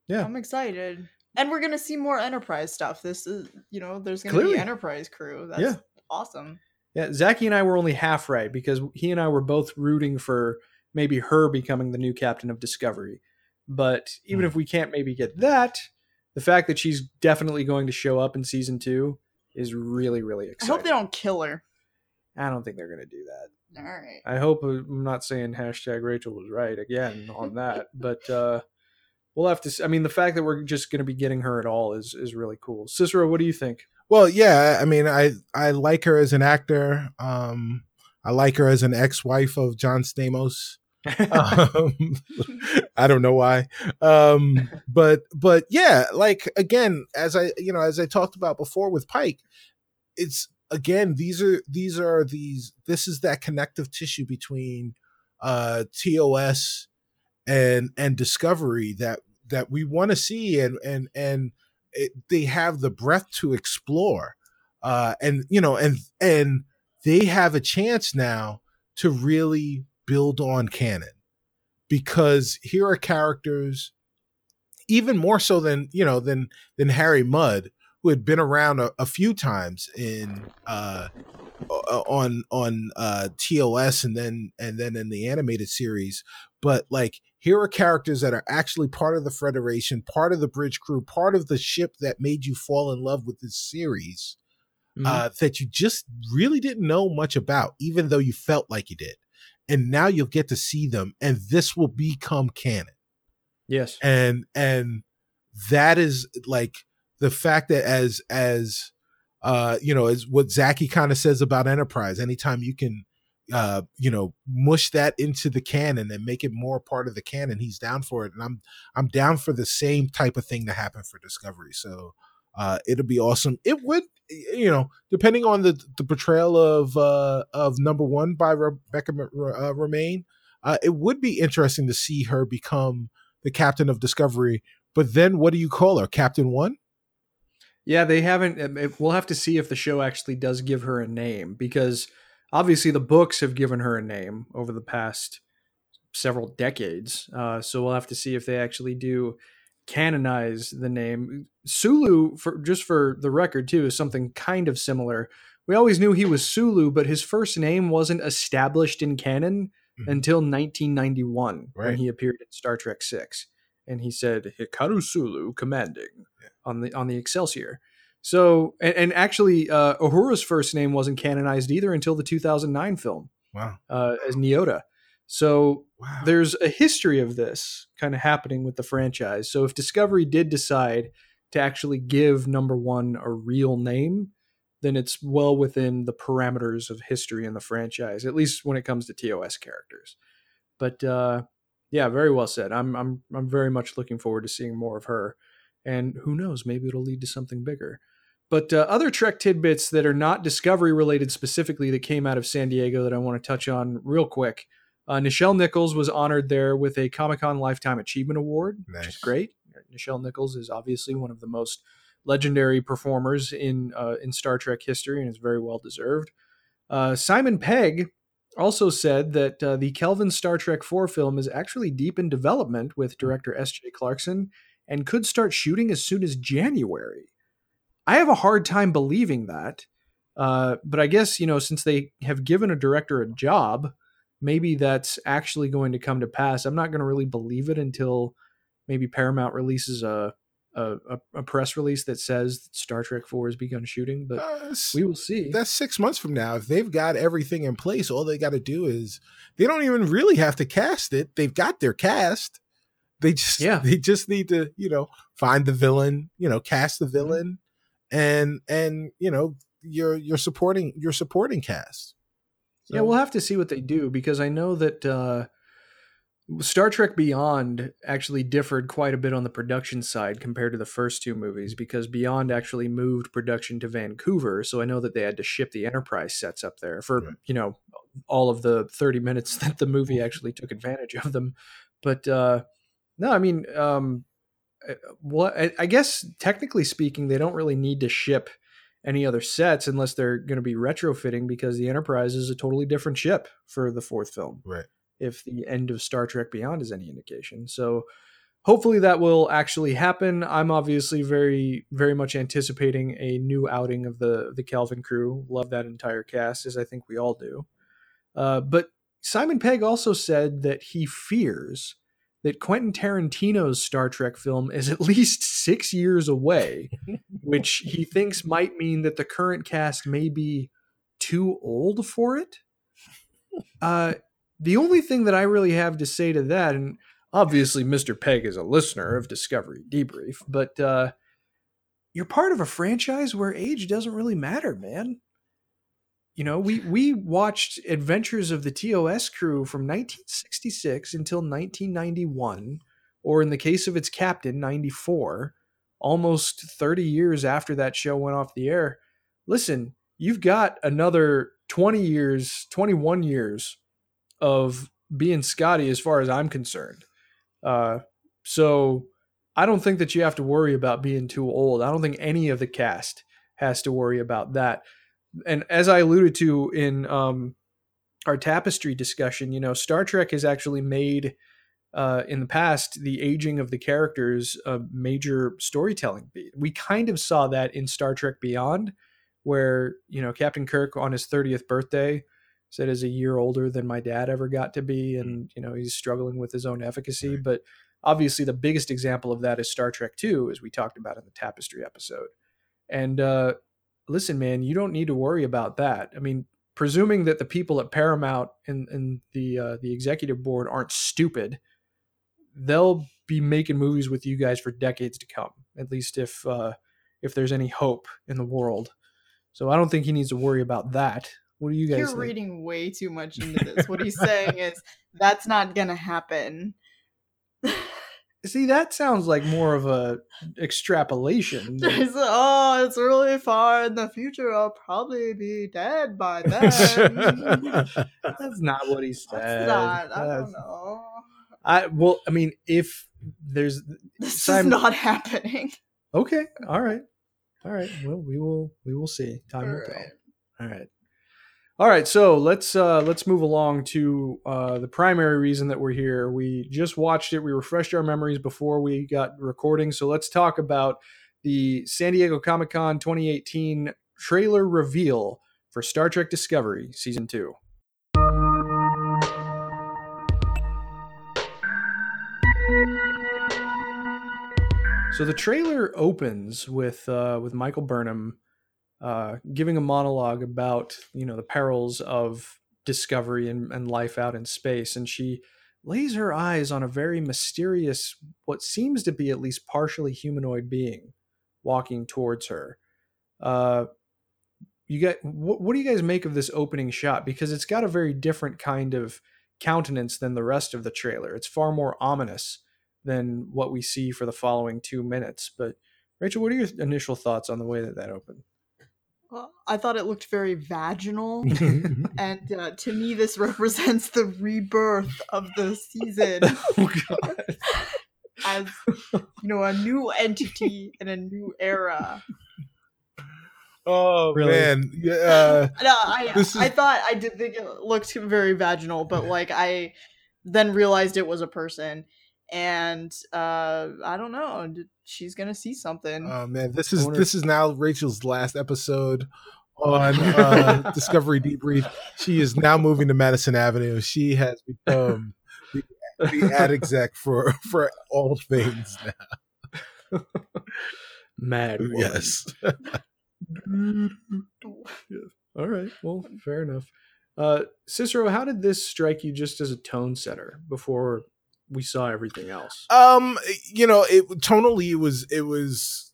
Yeah. I'm excited. And we're gonna see more Enterprise stuff. This is, you know, there's gonna Clearly. be Enterprise crew. That's Yeah. awesome. Yeah, Zachy and I were only half right because he and I were both rooting for maybe her becoming the new captain of Discovery. But even Hmm. if we can't maybe get that, the fact that she's definitely going to show up in season two is really, really exciting. I hope they don't kill her. I don't think they're going to do that. All right. I hope uh, I'm not saying hashtag Rachel was right again on that, [laughs] but uh, we'll have to. I mean, the fact that we're just going to be getting her at all is is really cool. Cicero, what do you think? Well, yeah, I mean, I I like her as an actor. Um, I like her as an ex-wife of John Stamos. [laughs] um, I don't know why. Um, but but yeah, like again, as I you know, as I talked about before with Pike, it's again these are these are these this is that connective tissue between uh TOS and and Discovery that that we want to see and and and it, they have the breath to explore uh and you know and and they have a chance now to really build on canon because here are characters even more so than you know than than Harry Mudd who had been around a, a few times in uh on on uh TOS and then and then in the animated series but like here are characters that are actually part of the Federation part of the bridge crew part of the ship that made you fall in love with this series Mhm. uh, that you just really didn't know much about, even though you felt like you did. And now you'll get to see them, and this will become canon. yes. And and that is like the fact that as as uh, you know, as what Zachy kind of says about Enterprise, anytime you can uh, you know, mush that into the canon and make it more part of the canon, he's down for it. And I'm I'm down for the same type of thing to happen for Discovery. So uh, it'll be awesome. It would, you know, depending on the the portrayal of uh, of number one by Rebecca uh, Romijn, uh, it would be interesting to see her become the captain of Discovery. But then, what do you call her, Captain One? Yeah, they haven't. um, We'll have to see if the show actually does give her a name because obviously the books have given her a name over the past several decades. Uh, so we'll have to see if they actually do canonize the name. Sulu, for just for the record too, is something kind of similar. We always knew he was Sulu, but his first name wasn't established in canon Mhm. until 1991 when he appeared in Star Trek Six, and he said Hikaru Sulu commanding on the on the Excelsior. So, and, and actually, uh, Uhura's first name wasn't canonized either until the 2009 film Wow, uh, as Nyota. So wow. there's a history of this kind of happening with the franchise. So if Discovery did decide to actually give number one a real name, then it's well within the parameters of history in the franchise, at least when it comes to TOS characters. But uh, yeah, very well said. I'm I'm I'm very much looking forward to seeing more of her, and who knows, maybe it'll lead to something bigger. But uh, other Trek tidbits that are not Discovery related specifically that came out of San Diego that I want to touch on real quick. Uh, Nichelle Nichols was honored there with a Comic Con Lifetime Achievement Award, Nice. which is great. Nichelle Nichols is obviously one of the most legendary performers in uh, in Star Trek history, and is very well deserved. Uh, Simon Pegg also said that uh, the Kelvin Star Trek 4 film is actually deep in development with director S.J. Clarkson and could start shooting as soon as January. I have a hard time believing that. Uh, but I guess, you know, since they have given a director a job, maybe that's actually going to come to pass. I'm not going to really believe it until maybe Paramount releases a, a, a- press release that says that Star Trek 4 has begun shooting, but Uh, we will see. that's six months from now. If they've got everything in place, all they got to do is they don't even really have to cast it. They've got their cast. They just Yeah. [laughs] they just need to you know find the villain, you know, cast the villain, and and you know your your supporting your supporting cast. Yeah, we'll have to see what they do because I know that uh, Star Trek Beyond actually differed quite a bit on the production side compared to the first two movies because Beyond actually moved production to Vancouver. So I know that they had to ship the Enterprise sets up there for, Right. you know, all of the 30 minutes [laughs] that the movie actually took advantage of them. But uh, no, I mean, um, uh, what I, I guess technically speaking, they don't really need to ship any other sets unless they're going to be retrofitting because the Enterprise is a totally different ship for the fourth film. Right. If the end of Star Trek Beyond is any indication, so hopefully that will actually happen. I'm obviously very, very much anticipating a new outing of the the Kelvin crew. Love that entire cast, as I think we all do. Uh, but Simon Pegg also said that he fears that Quentin Tarantino's Star Trek film is at least six years away, [laughs] which he thinks might mean that the current cast may be too old for it. [laughs] Uh, the only thing that I really have to say to that, and obviously Mr. Pegg is a listener of Discovery Debrief, but uh, you're part of a franchise where age doesn't really matter, man. You know, we we watched Adventures of the TOS crew from 1966 until 1991, or in the case of its captain, 94, almost 30 years after that show went off the air. Listen, you've got another 20 years, 21 years of being Scotty as far as I'm concerned. Uh, so I don't think that you have to worry about being too old. I don't think any of the cast has to worry about that. And as I alluded to in um, our tapestry discussion, you know, Star Trek has actually made uh, in the past the aging of the characters a major storytelling beat. We kind of saw that in Star Trek Beyond, where you know Captain Kirk on his 30th birthday said is a year older than my dad ever got to be, and you know he's struggling with his own efficacy. Right. But obviously, the biggest example of that is Star Trek Two, as we talked about in the tapestry episode. And uh, listen, man, you don't need to worry about that. I mean, presuming that the people at Paramount and, and the uh, the executive board aren't stupid, they'll be making movies with you guys for decades to come. At least if uh, if there's any hope in the world. So I don't think he needs to worry about that. What do you guys You're think? reading way too much into this. What he's saying is that's not gonna happen. [laughs] See, that sounds like more of a extrapolation. [laughs] like, oh, it's really far in the future. I'll probably be dead by [laughs] then. [laughs] That's not what he said. That's not. I That's- don't know. I well, I mean, if there's This Simon- is not happening. okay, all right, all right. Well, we will we will see. Time will tell. All right. All right, so let's uh let's move along to uh the primary reason that we're here. We just watched it. We refreshed our memories before we got recording. So let's talk about the San Diego Comic-Con 2018 trailer reveal for Star Trek Discovery season 2. So the trailer opens with uh, with Michael Burnham uh, giving a monologue about you know the perils of discovery and, and life out in space, and she lays her eyes on a very mysterious, what seems to be at least partially humanoid being walking towards her. Uh, you get what, what do you guys make of this opening shot? Because it's got a very different kind of countenance than the rest of the trailer. It's far more ominous than what we see for the following two minutes. But Rachel, what are your initial thoughts on the way that that opened? Well, I thought it looked very vaginal, [laughs] and uh, to me, this represents the rebirth of the season [laughs] oh God! as you know a new entity and a new era. oh Really? man, yeah. Uh, [laughs] No, I This I thought I did think it looked very vaginal, but like I then realized it was a person, and uh I don't know. She's gonna see something. Oh man, this is wonder- this is now Rachel's last episode on uh, [laughs] Discovery Debrief. She is now moving to Madison Avenue. She has become the, the ad exec for for all things now. [laughs] Mad. [laughs] woman. Yes. All right. Well, fair enough. Uh, Cicero, how did this strike you just as a tone setter before we saw everything else? Um, you know, it tonally it was it was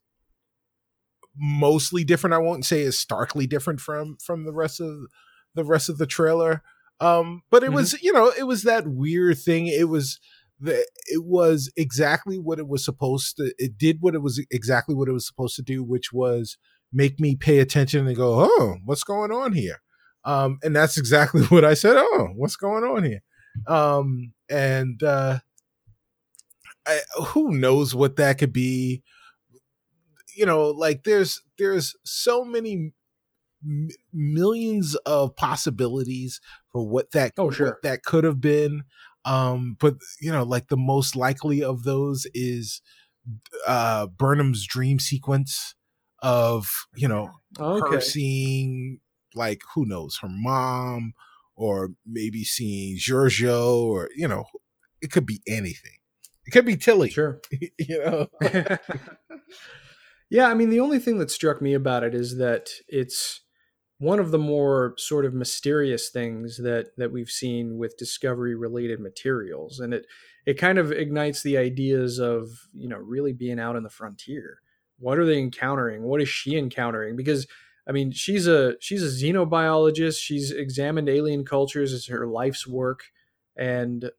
mostly different. I won't say as starkly different from from the rest of the rest of the trailer. Um, but it was you know it was that weird thing. It was the it was exactly what it was supposed to. It did what it was exactly what it was supposed to do, which was make me pay attention and go, oh, what's going on here? Um, and that's exactly [laughs] what I said. Oh, what's going on here? Um, and uh, I, who knows what that could be? You know, like there's there's so many m- millions of possibilities for what that Oh, what sure. that could have been. Um, but you know, like the most likely of those is uh Burnham's dream sequence of you know her seeing like who knows her mom or maybe seeing Georgiou or you know it could be anything. It could be Tilly. Sure. [laughs] you know. [laughs] yeah, I mean, the only thing that struck me about it is that it's one of the more sort of mysterious things that that we've seen with discovery related materials and it it kind of ignites the ideas of you know really being out in the frontier what are they encountering what is she encountering because i mean she's a she's a xenobiologist she's examined alien cultures as her life's work and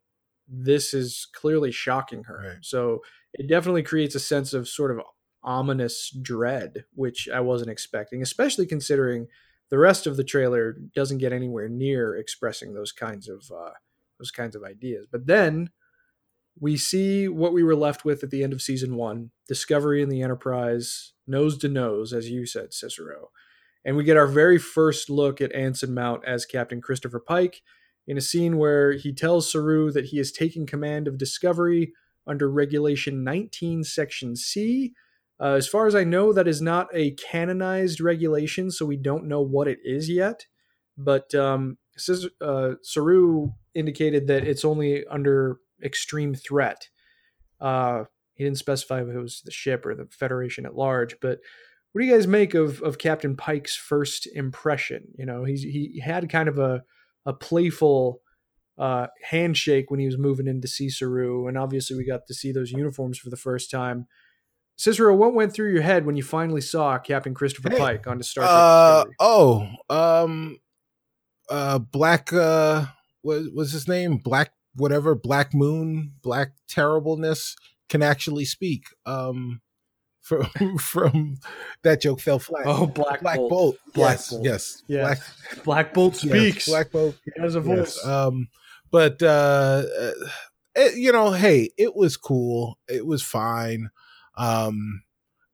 this is clearly shocking her Right. so it definitely creates a sense of sort of ominous dread which i wasn't expecting especially considering the rest of the trailer doesn't get anywhere near expressing those kinds of uh, those kinds of ideas. But then we see what we were left with at the end of season one: Discovery and the Enterprise, nose to nose, as you said, Cicero. And we get our very first look at Anson Mount as Captain Christopher Pike in a scene where he tells Saru that he is taking command of Discovery under Regulation 19, Section C, uh, as far as I know, that is not a canonized regulation, so we don't know what it is yet. But um, uh, Saru indicated that it's only under extreme threat. Uh, he didn't specify if it was the ship or the Federation at large. But what do you guys make of of Captain Pike's first impression? You know, he's he had kind of a a playful uh, handshake when he was moving in to see Saru, and obviously we got to see those uniforms for the first time. Cicero, what went through your head when you finally saw Captain Christopher Hey, Pike on to Star Trek Uh oh, um, uh, Black uh, what was his name? Black whatever, Black Moon, Black Terribleness can actually speak. Um, from [laughs] from that joke fell flat. Oh, Black, Black Bolt. Bolt. Black yes, Bolt. yes, Yeah. Black, Black Bolt yes, speaks. Black Bolt. he has a voice. Yes. Um, but uh, uh, it, you know, hey, it was cool. It was fine. Um,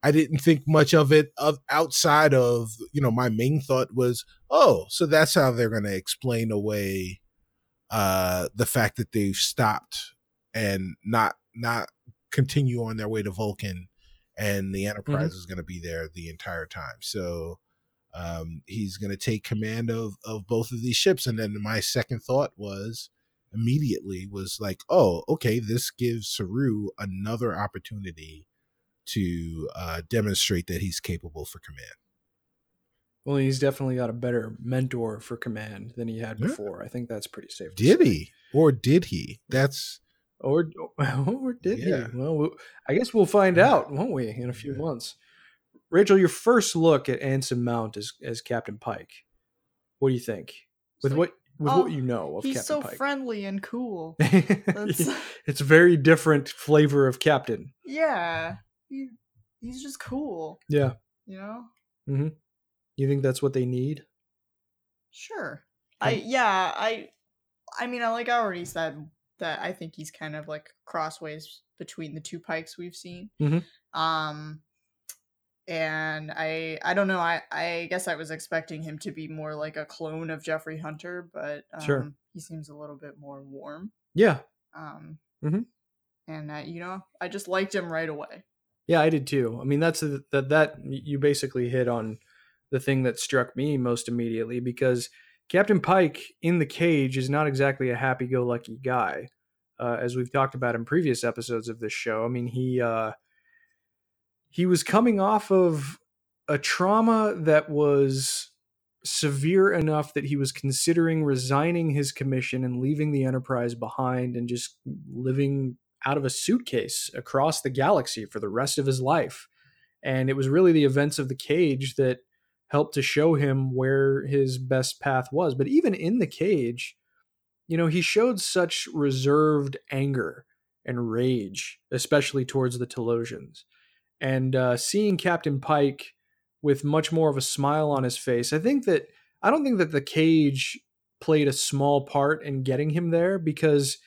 I didn't think much of it of outside of you know my main thought was oh so that's how they're going to explain away uh the fact that they've stopped and not not continue on their way to Vulcan and the Enterprise is going to be there the entire time so um he's going to take command of of both of these ships and then my second thought was immediately was like oh okay this gives Saru another opportunity to uh, demonstrate that he's capable for command. well, he's definitely got a better mentor for command than he had Yeah. before. I think that's pretty safe. to Did say. he, or did he? That's Or, [laughs] or did Yeah. he? Well, we- I guess we'll find out, won't we, in a few Yeah. months? Rachel, your first look at Anson Mount as, as Captain Pike. What do you think? With like- what with Oh, what you know of He's Captain so Pike. friendly and cool. [laughs] [laughs] It's a very different flavor of Captain. yeah, he, he's just cool. Yeah. You know. Hmm. You think that's what they need? Sure. I yeah, I I mean, I like I already said that I think he's kind of like crossways between the two pikes we've seen. Mhm. Um and I I don't know, I I guess I was expecting him to be more like a clone of Jeffrey Hunter, but um Sure. he seems a little bit more warm. Yeah. Um Mm-hmm. and uh, you know, I just liked him right away. Yeah, I did too. I mean, that's that that you basically hit on the thing that struck me most immediately because Captain Pike in the cage is not exactly a happy-go-lucky guy, uh, as we've talked about in previous episodes of this show. I mean, he uh, he was coming off of a trauma that was severe enough that he was considering resigning his commission and leaving the Enterprise behind and just living out of a suitcase across the galaxy for the rest of his life. And it was really the events of the cage that helped to show him where his best path was. But even in the cage, you know, he showed such reserved anger and rage, especially towards the Talosians. And uh, seeing Captain Pike with much more of a smile on his face, I think that I don't think that the cage played a small part in getting him there because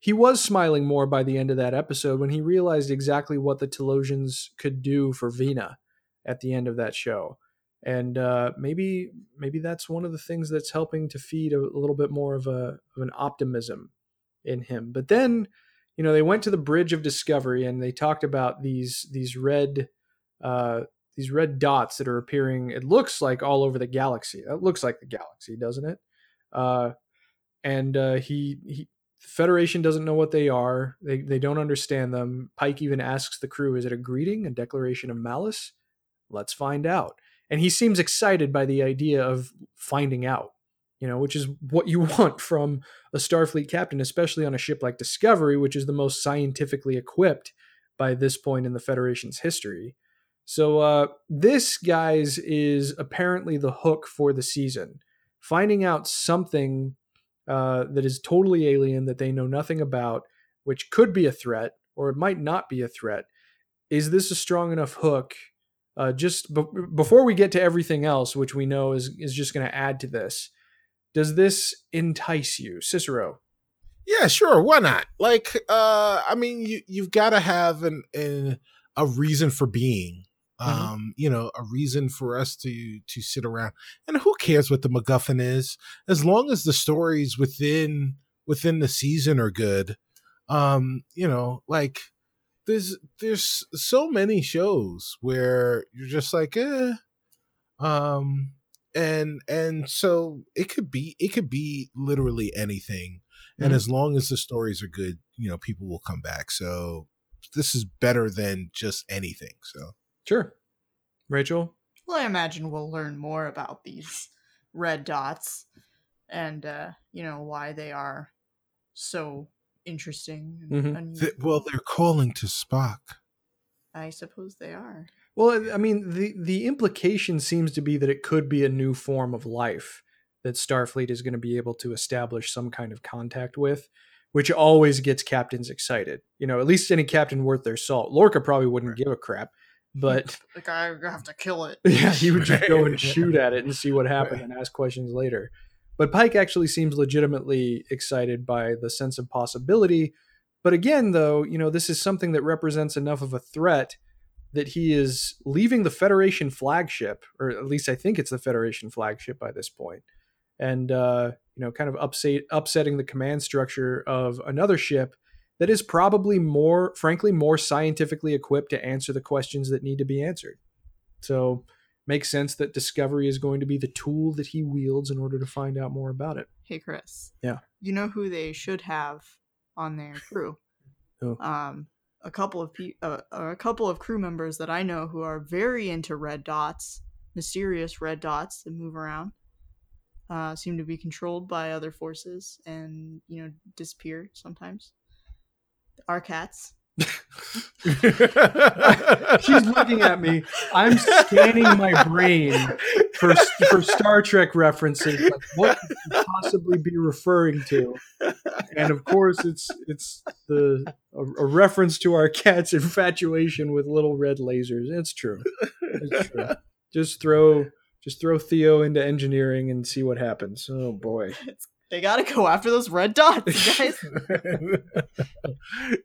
he was smiling more by the end of that episode when he realized exactly what the Talosians could do for Vina at the end of that show. And uh, maybe maybe that's one of the things that's helping to feed a, a little bit more of a of an optimism in him. But then, you know, they went to the Bridge of Discovery and they talked about these these red uh, these red dots that are appearing. It looks like all over the galaxy. That looks like the galaxy, doesn't it? Uh, and uh, he he the Federation doesn't know what they are. They they don't understand them. Pike even asks the crew, "Is it a greeting, a declaration of malice?" Let's find out. And he seems excited by the idea of finding out. You know, which is what you [laughs] want from a Starfleet captain, especially on a ship like Discovery, which is the most scientifically equipped by this point in the Federation's history. So uh, this, guys, is apparently the hook for the season. Finding out something uh, that is totally alien that they know nothing about, which could be a threat or it might not be a threat. Is this a strong enough hook? Uh, just be- before we get to everything else, which we know is is just going to add to this, does this entice you, Cicero? Yeah, sure. Why not? Like, uh, I mean, you you've got to have an, an a reason for being. Mhm. Um, you know, a reason for us to to sit around. And who cares what the MacGuffin is, as long as the stories within within the season are good. Um, you know, like there's there's so many shows where you're just like, eh. Um, and and so it could be it could be literally anything and Mhm. as long as the stories are good you know people will come back so this is better than just anything so Sure, Rachel. Well, I imagine we'll learn more about these red dots and uh, you know why they are so interesting. And Mhm. unusual. Well they're calling to spock I suppose they are. Well, I mean, the the implication seems to be that it could be a new form of life that Starfleet is going to be able to establish some kind of contact with, which always gets captains excited. You know, at least any captain worth their salt. Lorca probably wouldn't give a crap, [laughs] but Like I have to kill it. [laughs] yeah, he would just go and [laughs] shoot at it and see what happened and ask questions later. But Pike actually seems legitimately excited by the sense of possibility. But again, though, you know, this is something that represents enough of a threat that he is leaving the Federation flagship, or at least I think it's the Federation flagship by this point, and uh, you know, kind of upset upsetting the command structure of another ship that is probably more, frankly, more scientifically equipped to answer the questions that need to be answered. So makes sense that Discovery is going to be the tool that he wields in order to find out more about it. Hey Chris. Yeah. You know who they should have on their crew? [laughs] Who? Um a couple of pe- uh, a couple of crew members that I know who are very into red dots, mysterious red dots that move around. Uh, seem to be controlled by other forces and you know disappear sometimes. Our cats. [laughs] She's looking at me. I'm scanning my brain for for Star Trek references. Like, what could possibly be referring to? And of course, it's it's the a, a reference to our cat's infatuation with little red lasers. It's true. It's true. Just throw just throw Theo into engineering and see what happens. Oh boy. They gotta go after those red dots, guys. [laughs]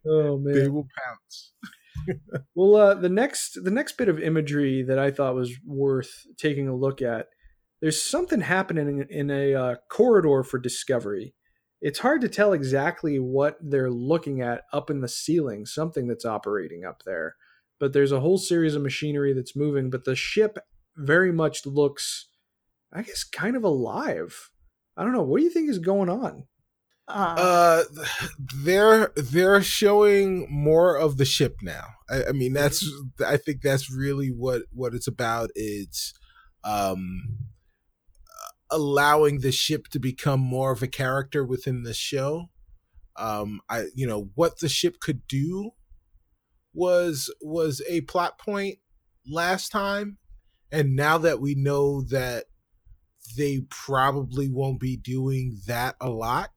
Oh man. they will pounce. [laughs] Well, uh, the next the next bit of imagery that I thought was worth taking a look at. There's something happening in, in a uh, corridor for Discovery. It's hard to tell exactly what they're looking at up in the ceiling. Something that's operating up there, but there's a whole series of machinery that's moving. But the ship very much looks, I guess, kind of alive. I don't know. What do you think is going on? Uh, Uh, they're they're showing more of the ship now. I, I mean, that's I think that's really what what it's about. It's um allowing the ship to become more of a character within the show. Um, I you know what the ship could do was was a plot point last time, and now that we know that they probably won't be doing that a lot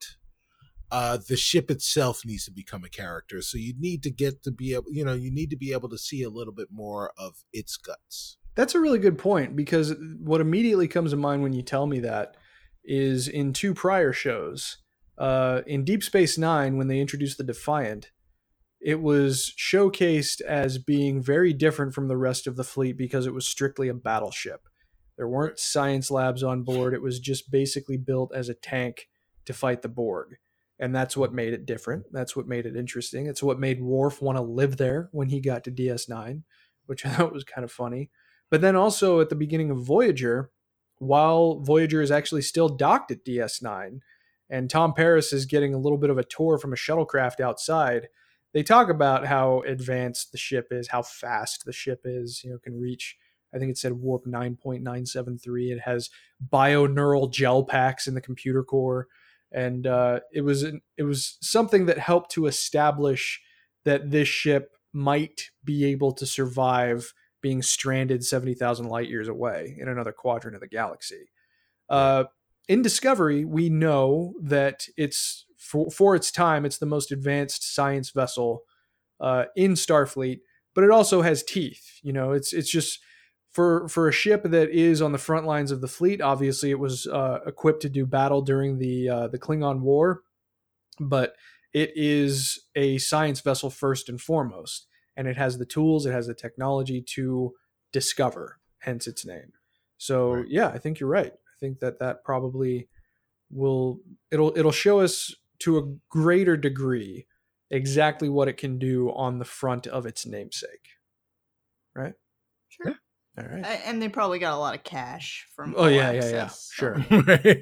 uh, the ship itself needs to become a character. So you need to get to be able, you know, you need to be able to see a little bit more of its guts. That's a really good point because what immediately comes to mind when you tell me that is in two prior shows. Uh, in Deep Space Nine, when they introduced the Defiant, it was showcased as being very different from the rest of the fleet because it was strictly a battleship. There weren't science labs on board. It was just basically built as a tank to fight the Borg. And that's what made it different. That's what made it interesting. It's what made Worf want to live there when he got to DS9, which [laughs] I thought was kind of funny. But then also at the beginning of Voyager, while Voyager is actually still docked at DS9, and Tom Paris is getting a little bit of a tour from a shuttlecraft outside, they talk about how advanced the ship is, how fast the ship is, you know, can reach I think it said warp 9.973. It has bioneural gel packs in the computer core and uh, it was it was something that helped to establish that this ship might be able to survive being stranded 70,000 light years away in another quadrant of the galaxy. Uh, in Discovery, we know that it's for, for its time, it's the most advanced science vessel uh, in Starfleet, but it also has teeth. You know, it's it's just for for a ship that is on the front lines of the fleet. Obviously, it was uh, equipped to do battle during the uh, the Klingon War, but it is a science vessel first and foremost, and it has the tools, it has the technology to discover. Hence its name. So Right. yeah, I think you're right. I think that that probably will it'll it'll show us to a greater degree exactly what it can do on the front of its namesake. Right? sure. All right. And they probably got a lot of cash from. Oh All yeah, yeah, yeah. So- [laughs] Sure.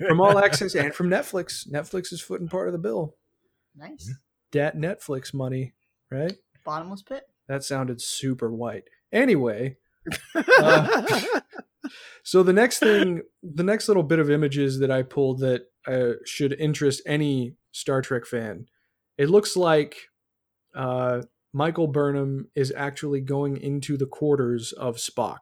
From all access [laughs] and from Netflix. Netflix is footing part of the bill. Nice. That Netflix money, right? Bottomless pit. That sounded super white. Anyway, Uh, [laughs] so the next thing, the next little bit of images that I pulled that uh, should interest any Star Trek fan, it looks like uh, Michael Burnham is actually going into the quarters of Spock.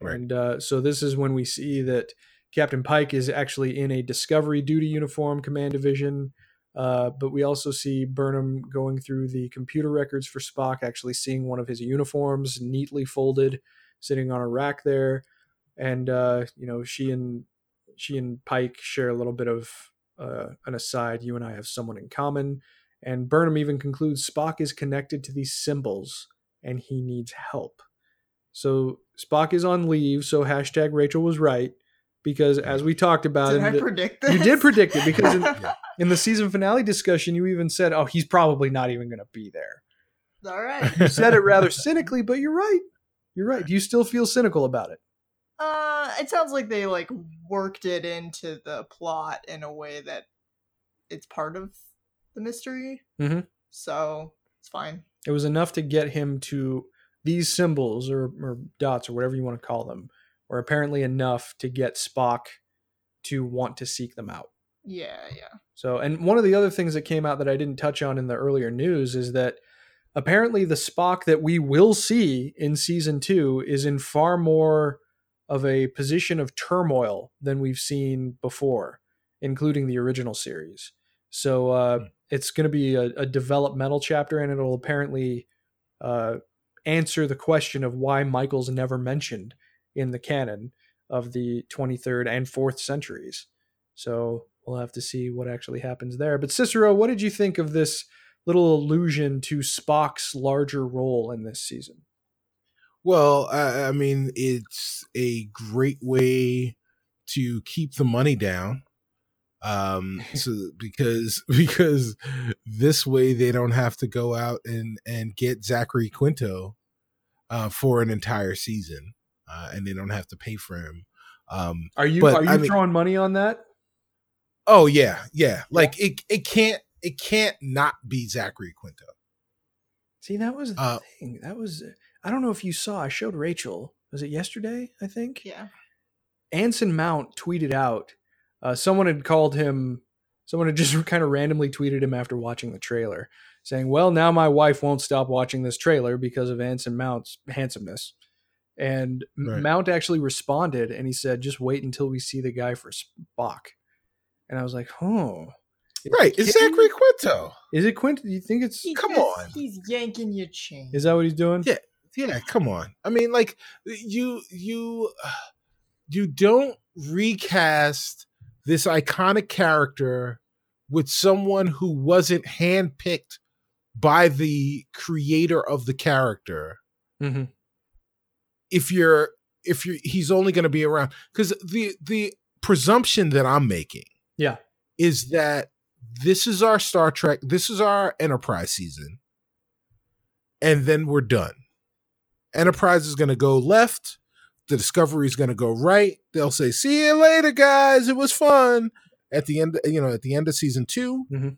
Right. And uh, so this is when we see that Captain Pike is actually in a Discovery duty uniform, Command Division. Uh, but we also see Burnham going through the computer records for Spock, actually seeing one of his uniforms neatly folded, sitting on a rack there. And uh, you know, she and she and Pike share a little bit of uh, an aside. You and I have someone in common. And Burnham even concludes Spock is connected to these symbols and he needs help. So Spock is on leave. So hashtag Rachel was right because as we talked about, Did in I the- predict this? you did predict it because in, [laughs] in the season finale discussion, you even said, "Oh, he's probably not even going to be there." All right. You said it rather cynically, but you're right. You're right. Do you still feel cynical about it? Uh, it sounds like they like worked it into the plot in a way that it's part of the mystery. Mhm. So it's fine. It was enough to get him to these symbols or, or dots or whatever you want to call them, were apparently enough to get Spock to want to seek them out. Yeah, yeah. So, and one of the other things that came out that I didn't touch on in the earlier news is that apparently the Spock that we will see in season two is in far more of a position of turmoil than we've seen before, including the original series. So uh, it's going to be a, a, developmental chapter, and it'll apparently uh, answer the question of why Michael's never mentioned in the canon of the 23rd and 4th centuries. So we'll have to see what actually happens there. But Cicero, what did you think of this little allusion to Spock's larger role in this season? Well, I, I mean, it's a great way to keep the money down um [laughs] so because [laughs] because this way they don't have to go out and and get zachary quinto uh for an entire season uh and they don't have to pay for him. Um are you but, are you I throwing mean, money on that? Oh yeah yeah like yeah. it it can't it can't not be zachary quinto. See that was the uh, thing that was i don't know if you saw i showed rachel was it yesterday i think? Yeah. Anson mount tweeted out uh, someone had called him, someone had just [laughs] kind of randomly tweeted him after watching the trailer, saying, Well, now my wife won't stop watching this trailer because of Anson Mount's handsomeness. And right. Mount actually responded and he said, Just wait until we see the guy for Spock. And I was like, Oh. Right. It's Zachary Quinto. Is it Quinto? Do you think it's. He come on. He's yanking your chain. Is that what he's doing? Yeah. Yeah. Come on. I mean, like, you, you, [sighs] you don't recast this iconic character with someone who wasn't handpicked by the creator of the character. Mm-hmm. If you're if you're he's only going to be around because the the presumption that I'm making, yeah, is that this is our Star Trek, this is our Enterprise season, and then we're done. Enterprise is going to go left, the discovery is going to go right. They'll say, "See you later, guys. It was fun." At the end, you know, at the end of season 2 mm-hmm.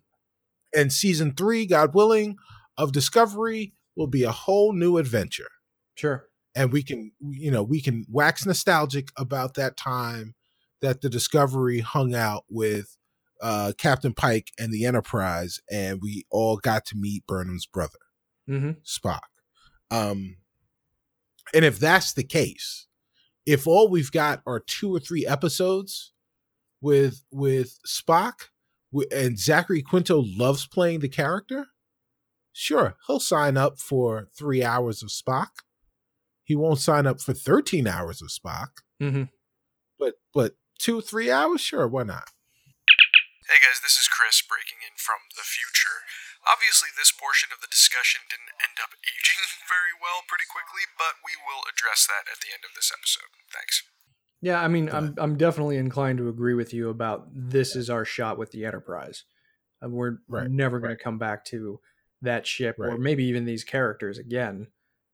And season three, God willing, of Discovery will be a whole new adventure. Sure. And we can, you know, we can wax nostalgic about that time that the Discovery hung out with uh, Captain Pike and the Enterprise, and we all got to meet Burnham's brother, mm-hmm. Spock. Um, and if that's the case, if all we've got are two or three episodes with with Spock and Zachary Quinto loves playing the character, sure, he'll sign up for 3 hours of Spock. He won't sign up for 13 hours of Spock. Mm-hmm. But but 2 3 hours, sure, why not? Hey guys, this is Chris breaking in from the future. Obviously, this portion of the discussion didn't end up aging [laughs] very well pretty quickly, but we will address that at the end of this episode. Thanks. Yeah, I mean, I'm I'm definitely inclined to agree with you about this is our shot with the Enterprise. Uh, we're right, never going right. to come back to that ship right. or maybe even these characters again.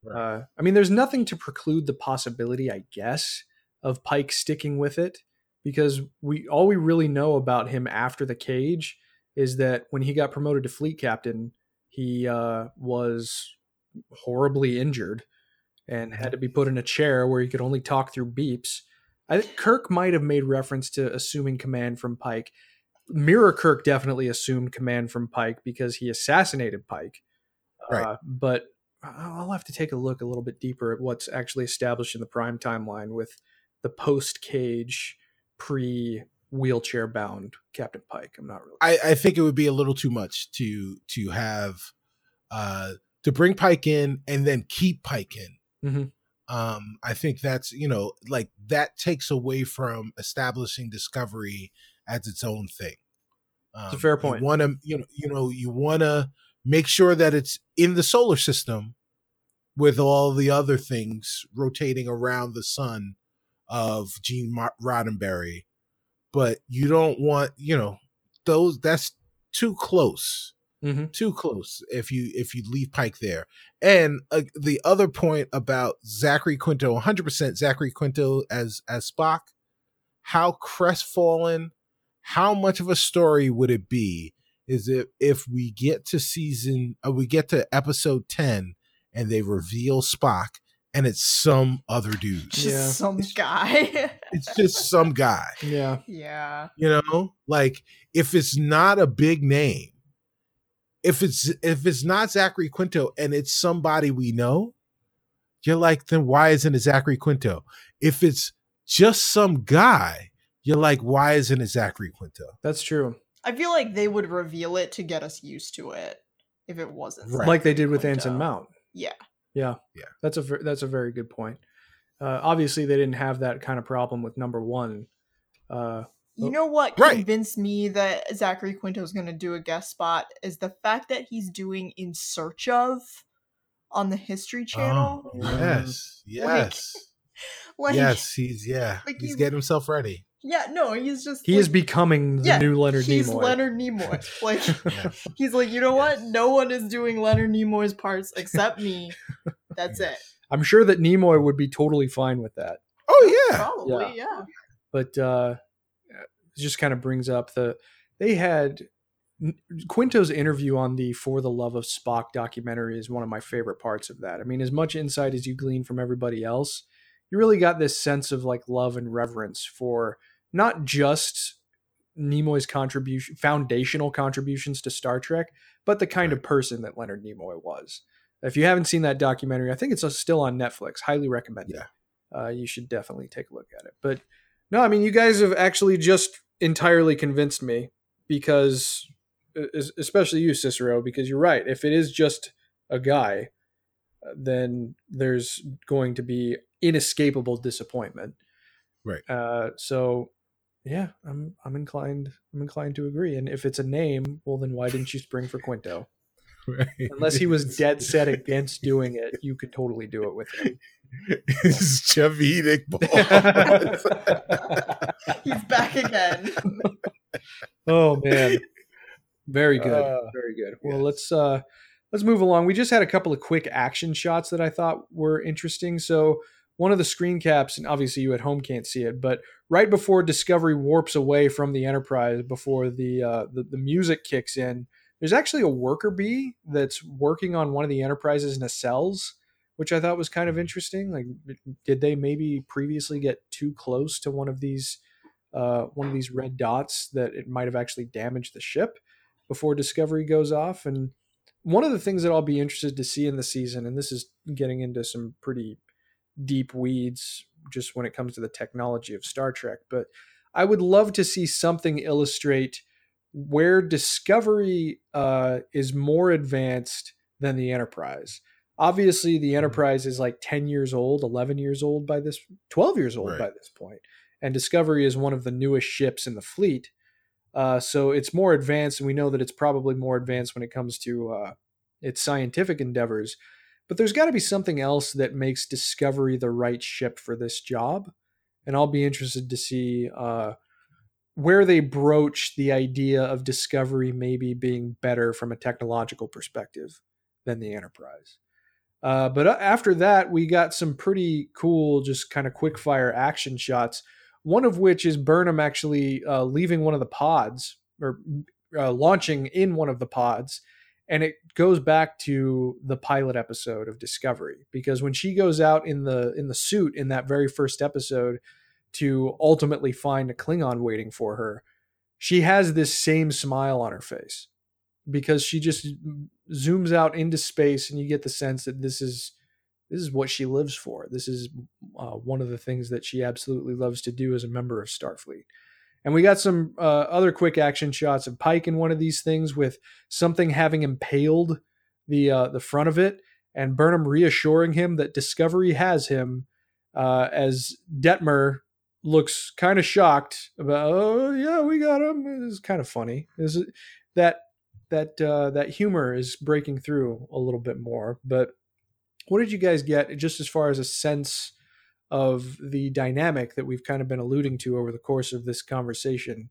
Uh, I mean, there's nothing to preclude the possibility, I guess, of Pike sticking with it because we all we really know about him after the cage is that when he got promoted to fleet captain, he uh, was horribly injured and had to be put in a chair where he could only talk through beeps. I think Kirk might have made reference to assuming command from Pike. Mirror Kirk definitely assumed command from Pike because he assassinated Pike. Right. Uh, but I'll have to take a look a little bit deeper at what's actually established in the prime timeline with the post cage, pre wheelchair bound Captain Pike. I'm not really. I, I think it would be a little too much to to have uh to bring Pike in and then keep Pike in. Mm-hmm. Um, I think that's you know like that takes away from establishing Discovery as its own thing. Um, it's a fair point. Want to you know you know you want to make sure that it's in the solar system with all the other things rotating around the sun of Gene Roddenberry but you don't want you know those that's too close mm-hmm. too close if you if you leave pike there and uh, the other point about zachary quinto 100% zachary quinto as as spock how crestfallen how much of a story would it be is it if we get to season uh, we get to episode 10 and they reveal spock and it's some other dude. Just yeah. some guy. [laughs] it's just some guy. Yeah. Yeah. You know, like if it's not a big name, if it's if it's not Zachary Quinto and it's somebody we know, you're like, then why isn't it Zachary Quinto? If it's just some guy, you're like, why isn't it Zachary Quinto? That's true. I feel like they would reveal it to get us used to it if it wasn't Right. Like they did with Quinto. Anson Mount. Yeah. Yeah. Yeah. That's a that's a very good point. Uh, obviously, they didn't have that kind of problem with number one. Uh, You know what Right. convinced me that Zachary Quinto is going to do a guest spot is the fact that he's doing In Search of on the History Channel. Oh, yes, [laughs] yes, [laughs] Like, yes. He's yeah. [laughs] like he's you- getting himself ready. yeah, no, he's just he like, is becoming the yeah, new Leonard Nimoy. he's Leonard Nimoy. Like Yeah. he's like, you know what? No one is doing Leonard Nimoy's parts except me. That's it. I'm sure that Nimoy would be totally fine with that. Oh yeah, Probably, yeah. but uh, just kind of brings up the they had Quinto's interview on the For the Love of Spock documentary is one of my favorite parts of that. I mean, as much insight as you glean from everybody else, you really got this sense of like love and reverence for not just Nimoy's contribution, foundational contributions to Star Trek, but the kind of person that Leonard Nimoy was. If you haven't seen that documentary, I think it's uh, still on Netflix. Highly recommend it. Uh, you should definitely take a look at it. But no, I mean, you guys have actually just entirely convinced me because, especially you, Cicero, because you're right. If it is just a guy, uh, then there's going to be inescapable disappointment. Right. Uh, so, yeah, I'm I'm inclined I'm inclined to agree. And if it's a name, well, then why didn't you spring for Quinto? [laughs] Right. Unless he was [laughs] dead set against doing it, you could totally do it with him. It's chubby Nick [laughs] Ball. He's back again. oh man very good Uh, very good well yes. let's uh let's move along we just had a couple of quick action shots that i thought were interesting so one of the screen caps and obviously you at home can't see it but right before discovery warps away from the enterprise before the uh the, the music kicks in there's actually a worker bee that's working on one of the enterprise's nacelles which i thought was kind of interesting like did they maybe previously get too close to one of these uh, one of these red dots that it might have actually damaged the ship before Discovery goes off. And one of the things that I'll be interested to see in the season, and this is getting into some pretty deep weeds just when it comes to the technology of Star Trek, but I would love to see something illustrate where Discovery uh, is more advanced than the Enterprise. Obviously, the Enterprise is like 10 years old, 11 years old by this, 12 years old Right. by this point. point and Discovery is one of the newest ships in the fleet. Uh, so it's more advanced, and we know that it's probably more advanced when it comes to uh, its scientific endeavors. But there's got to be something else that makes Discovery the right ship for this job, and I'll be interested to see uh, where they broach the idea of Discovery maybe being better from a technological perspective than the Enterprise. Uh, but uh, after that, we got some pretty cool, just kind of quick fire action shots one of which is Burnham actually uh, leaving one of the pods or uh, launching in one of the pods. And it goes back to the pilot episode of Discovery because when she goes out in the in the suit in that very first episode to ultimately find a Klingon waiting for her, she has this same smile on her face because she just zooms out into space and you get the sense that this is this is what she lives for. This is uh, one of the things that she absolutely loves to do as a member of Starfleet. And we got some uh, other quick action shots of Pike in one of these things with something having impaled the uh, the front of it, and Burnham reassuring him that Discovery has him. Uh, as Detmer looks kind of shocked about, oh yeah, we got him. It's kind of funny. Is that that uh, that humor is breaking through a little bit more, but what did you guys get just as far as a sense of the dynamic that we've kind of been alluding to over the course of this conversation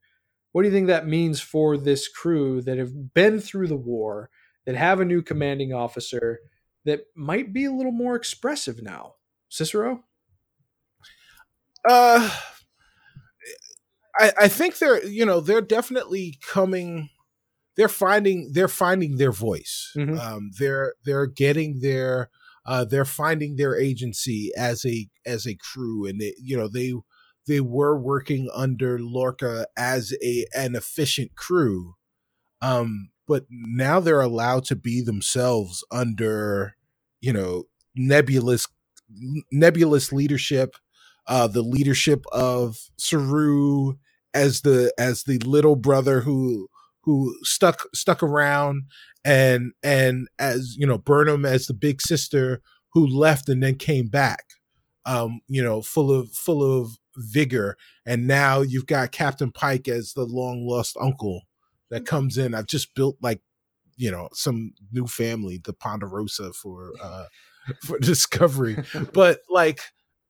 what do you think that means for this crew that have been through the war that have a new commanding officer that might be a little more expressive now cicero Uh, I I think they're you know they're definitely coming. They're finding they're finding their voice. Mhm. Um, they're they're getting their uh, they're finding their agency as a as a crew, and they, you know they they were working under Lorca as a an efficient crew. Um, but now they're allowed to be themselves under you know nebulous nebulous leadership uh the leadership of Saru as the as the little brother who who stuck stuck around and and as you know Burnham as the big sister who left and then came back um you know full of full of vigor. And now you've got Captain Pike as the long lost uncle that comes in. I've just built like you know some new family the Ponderosa for uh [laughs] for discovery. [laughs] But like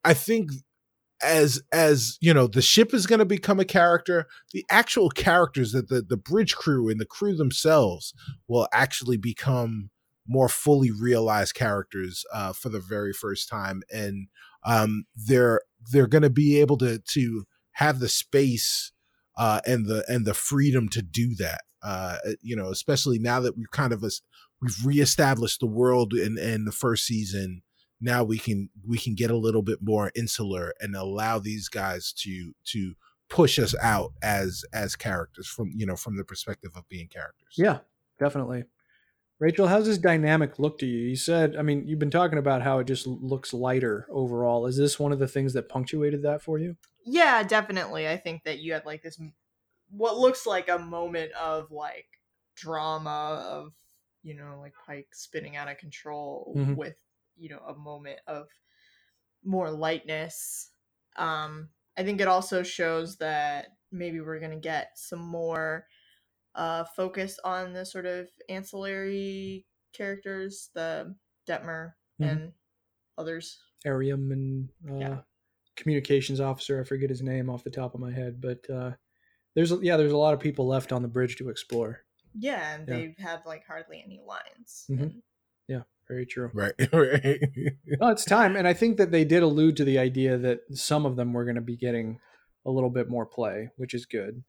I think as as you know the ship is going to become a character the actual characters that the the bridge crew and the crew themselves will actually become more fully realized characters uh, for the very first time. And um, they're they're going to be able to to have the space uh, and the and the freedom to do that uh, you know especially now that we've kind of we've reestablished the world in in the first season now we can we can get a little bit more insular and allow these guys to to push us out as as characters from you know from the perspective of being characters. Yeah definitely. Rachel how's this dynamic look to you? You said i mean you've been talking about how it just looks lighter overall. Is this one of the things that punctuated that for you? Yeah definitely. I think that you had like this what looks like a moment of like drama of you know like pike spinning out of control mm-hmm. with you know a moment of more lightness um i think it also shows that maybe we're going to get some more uh focus on the sort of ancillary characters the detmer mm-hmm. and others Airiam and uh, yeah. communications officer i forget his name off the top of my head but uh there's yeah there's a lot of people left on the bridge to explore yeah and yeah. they have like hardly any lines mm-hmm. and very true. Right. [laughs] right. well, it's time. And I think that they did allude to the idea that some of them were going to be getting a little bit more play, which is good.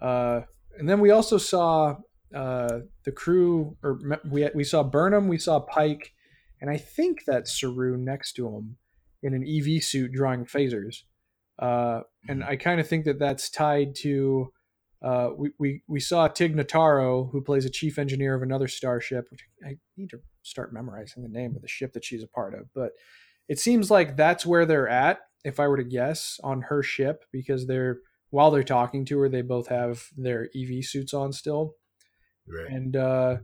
Uh, and then we also saw uh, the crew, or we, we saw Burnham, we saw Pike, and I think that's Saru next to him in an EV suit drawing phasers. Uh, and I kind of think that that's tied to uh, we, we, we saw Tig Notaro, who plays a chief engineer of another starship, which I need to start memorizing the name of the ship that she's a part of. But it seems like that's where they're at, if I were to guess, on her ship, because they're while they're talking to her, they both have their EV suits on still. Right. And uh,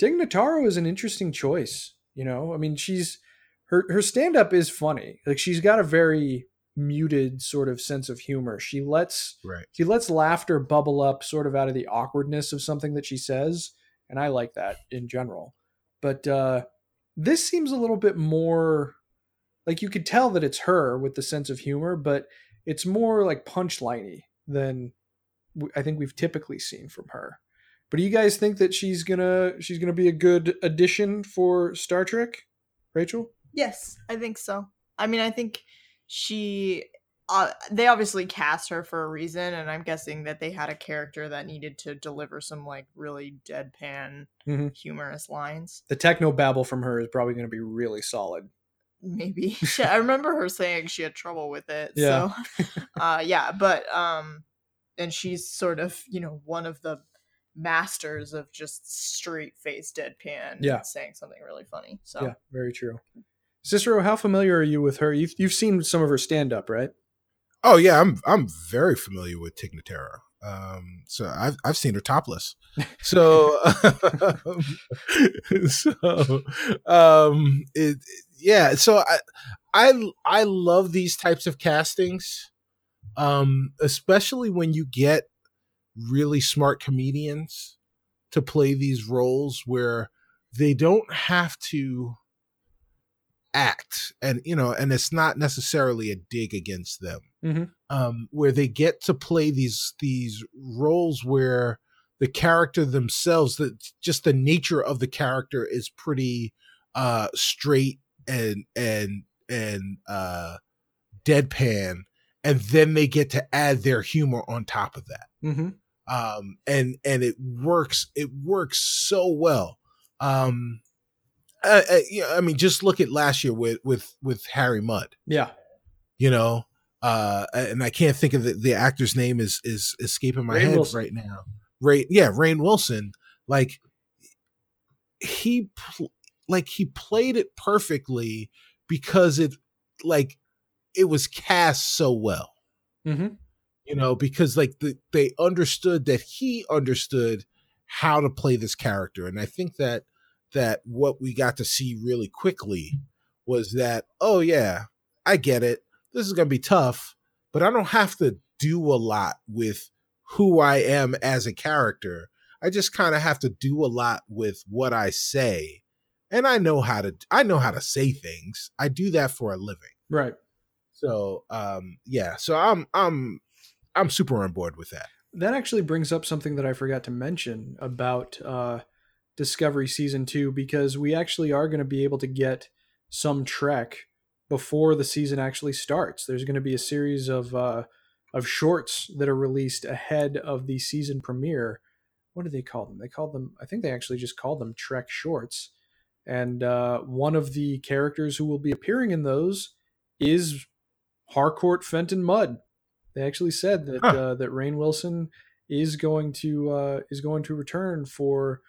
is an interesting choice. You know, I mean, she's her her stand up is funny. Like she's got a very muted sort of sense of humor. She lets right. she lets laughter bubble up sort of out of the awkwardness of something that she says, and I like that in general. But uh this seems a little bit more like you could tell that it's her with the sense of humor, but it's more like punchliney than I think we've typically seen from her. But do you guys think that she's gonna she's gonna be a good addition for Star Trek, Rachel? Yes, I think so. I mean, I think she uh, they obviously cast her for a reason and i'm guessing that they had a character that needed to deliver some like really deadpan mm-hmm. humorous lines the techno babble from her is probably going to be really solid maybe [laughs] i remember her saying she had trouble with it yeah. so [laughs] uh yeah but um and she's sort of you know one of the masters of just straight face deadpan yeah saying something really funny so yeah very true Cicero, how familiar are you with her? You've you've seen some of her stand up, right? Oh yeah, I'm I'm very familiar with Tig Notaro. Um, so I've I've seen her topless. So [laughs] so um, it, yeah. So I I I love these types of castings, um, especially when you get really smart comedians to play these roles where they don't have to act and you know and it's not necessarily a dig against them mm-hmm. um where they get to play these these roles where the character themselves that just the nature of the character is pretty uh straight and and and uh deadpan and then they get to add their humor on top of that mm-hmm. um and and it works it works so well um uh, uh, yeah, I mean, just look at last year with with with Harry Mudd. Yeah, you know, uh, and I can't think of the, the actor's name is is escaping my Rainn head Wilson. right now. Ray, yeah, Rainn Wilson. Like he pl- like he played it perfectly because it like it was cast so well Mm-hmm. you know because like the, they understood that he understood how to play this character and i think that that what we got to see really quickly was that oh yeah i get it this is going to be tough but i don't have to do a lot with who i am as a character i just kind of have to do a lot with what i say and i know how to i know how to say things i do that for a living Right. so um yeah, so I'm I'm I'm super on board with that. That actually brings up something that I forgot to mention about uh, Discovery Season 2 because we actually are going to be able to get some Trek before the season actually starts. There's going to be a series of uh, of shorts that are released ahead of the season premiere. What do they call them? They call them, I think they actually just call them Trek shorts. And uh, one of the characters who will be appearing in those is Harcourt Fenton Mudd. They actually said that Huh. uh, that Rainn Wilson is going to uh, is going to return for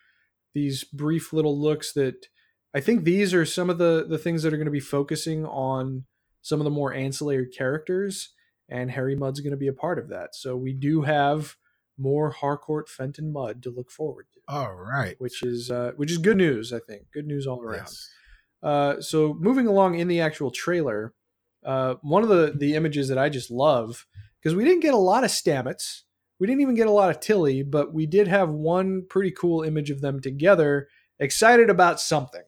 these brief little looks that I think these are some of the the things that are going to be focusing on some of the more ancillary characters and Harry Mudd's going to be a part of that. So we do have more Harcourt Fenton Mudd to look forward to, All right. which is uh, which is good news, I think. Good news all around. Yes. Uh, so moving along in the actual trailer, uh, one of the the images that I just love because we didn't get a lot of Stamets, we didn't even get a lot of Tilly, but we did have one pretty cool image of them together, excited about something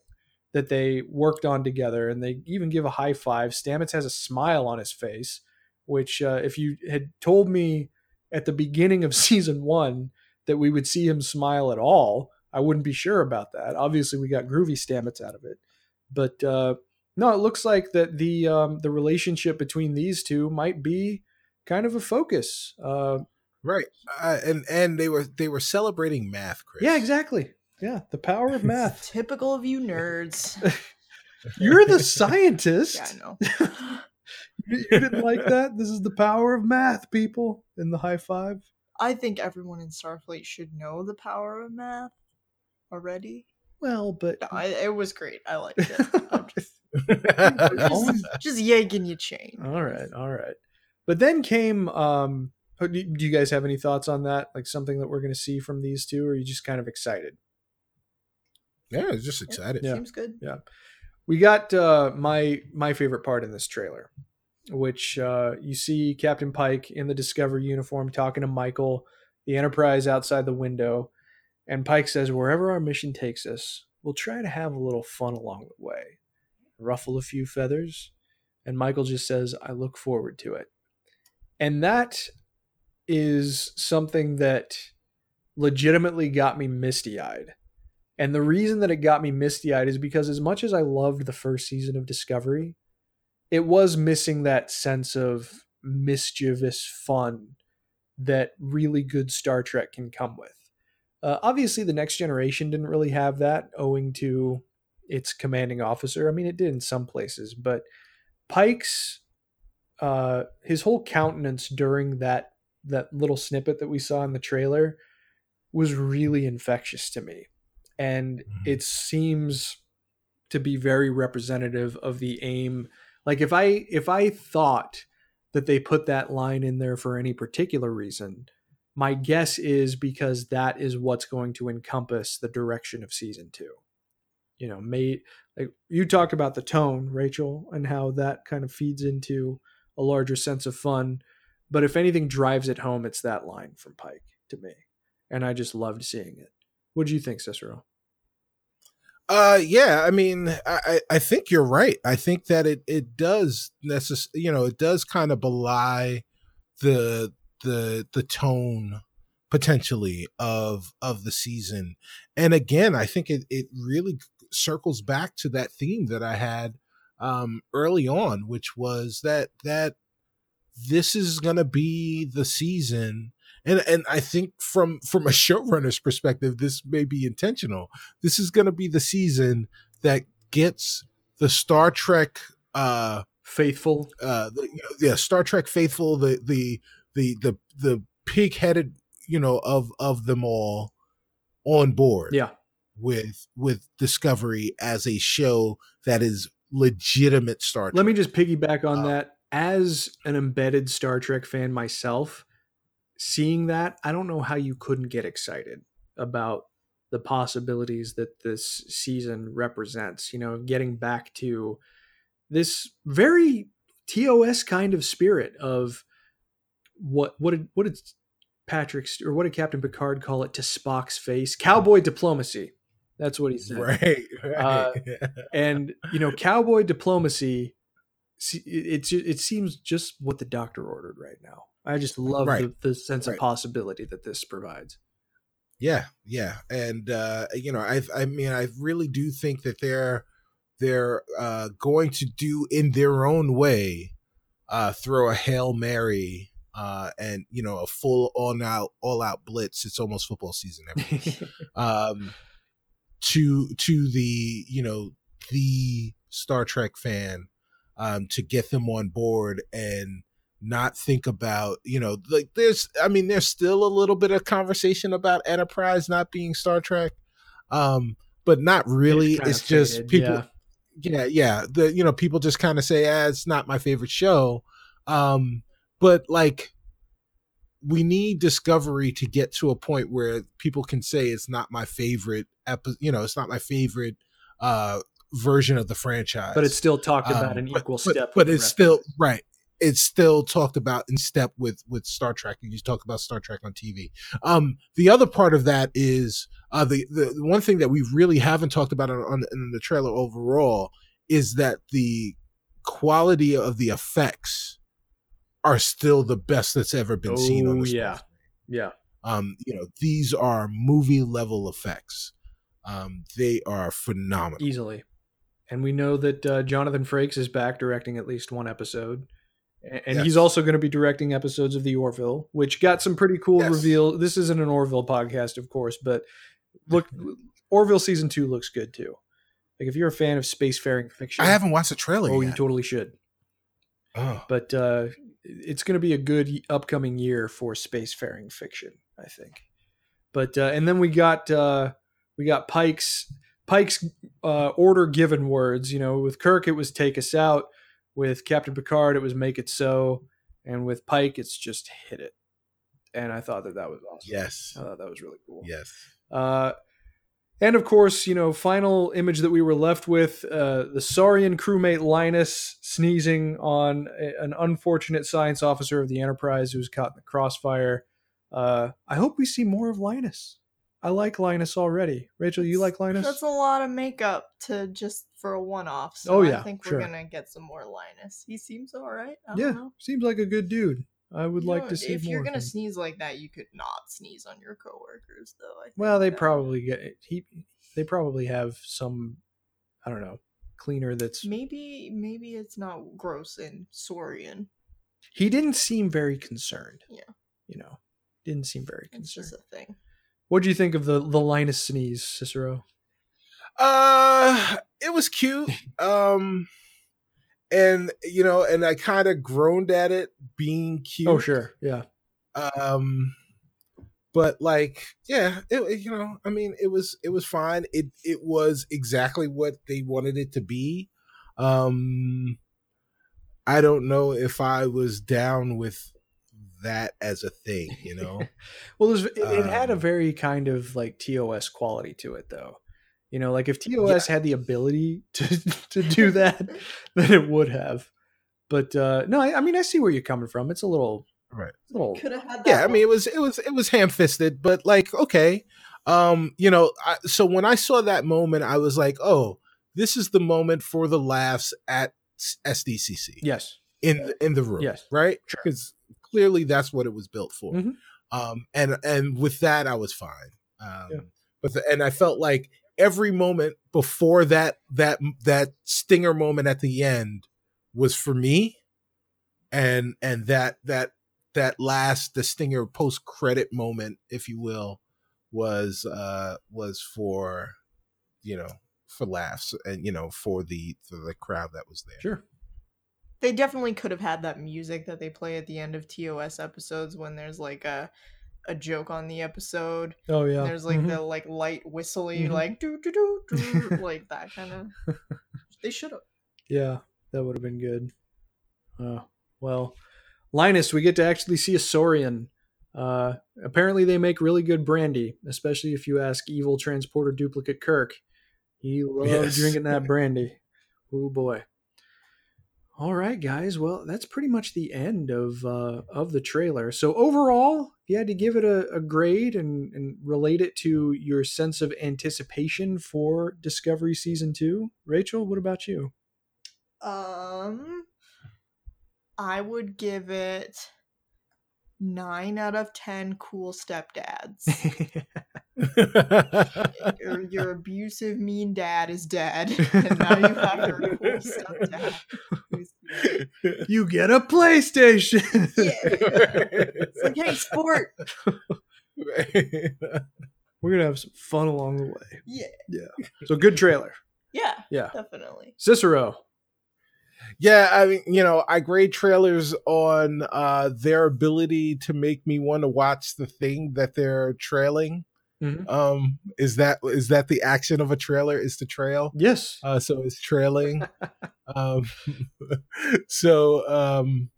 that they worked on together, and they even give a high five. Stamets has a smile on his face, which uh, if you had told me at the beginning of [laughs] season one that we would see him smile at all, I wouldn't be sure about that. Obviously, we got groovy Stamets out of it, but uh, no, it looks like that the um, the relationship between these two might be kind of a focus. Uh, Right. Uh, and and they were they were celebrating math, Chris. yeah, exactly. Yeah, the power of [laughs] math. Typical of you nerds. [laughs] You're the scientist. yeah, I know. [laughs] You didn't like that? This is the power of math, people. In the high five. I think everyone in Starfleet should know the power of math already. Well, but No, I, it was great. I liked it. I'm just, Always- just yanking your chain. all right, all right. But then came. um oh, Do do you guys have any thoughts on that? Like something that we're going to see from these two, or are you just kind of excited? Yeah, I was just excited. Yeah. Seems good. Yeah. We got uh, my my favorite part in this trailer, which uh, you see Captain Pike in the Discovery uniform talking to Michael, the Enterprise outside the window, and Pike says, "Wherever our mission takes us, we'll try to have a little fun along the way, ruffle a few feathers." And Michael just says, "I look forward to it," and that is something that legitimately got me misty eyed. And the reason that it got me misty eyed is because, as much as I loved the first season of Discovery, it was missing that sense of mischievous fun that really good Star Trek can come with. Uh, obviously, the next generation didn't really have that, owing to its commanding officer. I mean, it did in some places, but Pike's uh, his whole countenance during that that little snippet that we saw in the trailer was really infectious to me and Mhm. it seems to be very representative of the aim. Like if i if i thought that they put that line in there for any particular reason my guess is because that is what's going to encompass the direction of season 2 you know may like you talked about the tone rachel and how that kind of feeds into a larger sense of fun but if anything drives it home it's that line from pike to me and i just loved seeing it. What do you think cicero Uh, yeah. I mean, I I think you're right. I think that it it does necess- You know, it does kind of belie the the the tone potentially of of the season. And again, I think it it really circles back to that theme that I had um early on, which was that that this is to be the season and and I think from from a [laughs] showrunner's perspective this may be intentional this is going to be the season that gets the Star Trek uh faithful uh the, yeah Star Trek faithful the the the the the pig-headed you know of of them all on board yeah with with Discovery as a show that is legitimate Star Trek. Let me just piggyback on Uh, that. As an embedded Star Trek fan myself, seeing that, I don't know how you couldn't get excited about the possibilities that this season represents. You know, getting back to this very TOS kind of spirit of what what did what did Patrick or what did Captain Picard call it to Spock's face? Cowboy diplomacy. That's what he said right, right. Uh, and you know cowboy diplomacy se- it, it, it seems just what the doctor ordered right now i just love Right. the, the sense of possibility that this provides Yeah, yeah, and uh, you know, I I mean, I really do think that they're they're uh, going to do in their own way, uh, throw a hail mary, uh, and you know, a full all out all out blitz. It's almost football season. [laughs] um, to to the you know the Star Trek fan, um, to get them on board and not think about you know like there's i mean there's still a little bit of conversation about enterprise not being star trek um but not really kinda it's just faded, people yeah. yeah yeah the you know people just kind of say ah, it's not my favorite show um but like we need discovery to get to a point where people can say it's not my favorite episode you know it's not my favorite uh version of the franchise but it's still talked about um, an equal but- step But, the it's rest still right. It's still talked about in step with with Star Trek, and you talk about Star Trek on TV. Um, the other part of that is uh, the, the one thing that we really haven't talked about on, on in the trailer overall is that the quality of the effects are still the best that's ever been seen on Oh, the yeah. yeah Um, you know, these are movie level effects. Um, they are phenomenal. easily and we know that uh, jonathan frakes is back directing at least one episode and Yes. he's also going to be directing episodes of the orville which got some pretty cool Yes. reveal this isn't an orville podcast of course but look [laughs] orville season two looks good too like if you're a fan of spacefaring fiction I haven't watched the trailer oh you totally should oh. but uh, it's going to be a good upcoming year for spacefaring fiction, I think. But uh, and then we got uh, we got Pike's Pike's uh, order given words. You know, with Kirk it was take us out. With Captain Picard it was make it so, and with Pike it's just hit it. And I thought that that was awesome. Yes. I thought that was really cool. Yes. Uh, and of course, you know, final image that we were left with uh, the Saurian crewmate Linus sneezing on a- an unfortunate science officer of the Enterprise who was caught in the crossfire. Uh, I hope we see more of Linus. I like Linus already. Rachel, you like Linus? That's a lot of makeup to just for a one-off. So Oh, yeah, I think we're gonna get some more Linus. He seems all right. I don't yeah, know. seems like a good dude. I would You like know, to see more. If you're gonna sneeze like that, you could not sneeze on your coworkers, though. Well, they that- probably get he. They probably have some, I don't know, cleaner that's. maybe maybe it's not gross in Saurian. He didn't seem very concerned. Yeah. You know, didn't seem very concerned. It's just a thing. What do you think of the the Linus sneeze, Cicero? Uh it was cute. [laughs] Um and you know, and I kind of groaned at it being cute. Oh, sure, yeah. Um but like yeah, it you know, I mean it was it was fine. It it was exactly what they wanted it to be. Um I don't know if I was down with that as a thing, you [laughs] know. Well, there's, it, it had a Um, very kind of like TOS quality to it, though. You know, like if TOS had the ability to [laughs] to do that, [laughs] then it would have. But uh no, I, I mean, I see where you're coming from. It's a little, Right. little. Could have had that. yeah i mean it was it was it was ham-fisted but like okay um you know I, so when i saw that moment i was like oh this is the moment for the laughs at sdcc Yes. in in the room Yes. right Sure. because clearly that's what it was built for Mhm. um and and with that i was fine um Yeah. but the, and i felt like every moment before that that that stinger moment at the end was for me and and that that that last the stinger post credit moment if you will was uh was for you know for laughs and you know for the for the crowd that was there Sure. They definitely could have had that music that they play at the end of TOS episodes when there's like a a joke on the episode. Oh yeah. There's like Mhm. the like light whistly Mhm. like do do do do like that kind of. [laughs] They should have. Yeah, that would have been good. Uh, well, Linus, we get to actually see a Saurian. Uh, apparently, they make really good brandy, especially if you ask evil transporter duplicate Kirk. He loves Yes. drinking that [laughs] brandy. Oh boy. All right, guys. Well, that's pretty much the end of uh, of the trailer. So overall, if you had to give it a, a grade and, and relate it to your sense of anticipation for Discovery season two, Rachel, what about you? Um, I would give it nine out of ten. Cool stepdads. [laughs] [laughs] your, your abusive, mean dad is dead, [laughs] and now you have your cool stepdad. you get a PlayStation. Yeah. It's like, hey, sport. [laughs] We're gonna have some fun along the way. Yeah yeah, So good trailer. yeah, Yeah. definitely. Cicero. yeah, I mean, you know, I grade trailers on uh their ability to make me want to watch the thing that they're trailing. Mhm. Um, is that is that the action of a trailer? Is to trail? Yes. Uh, so it's trailing. um, [laughs] so um,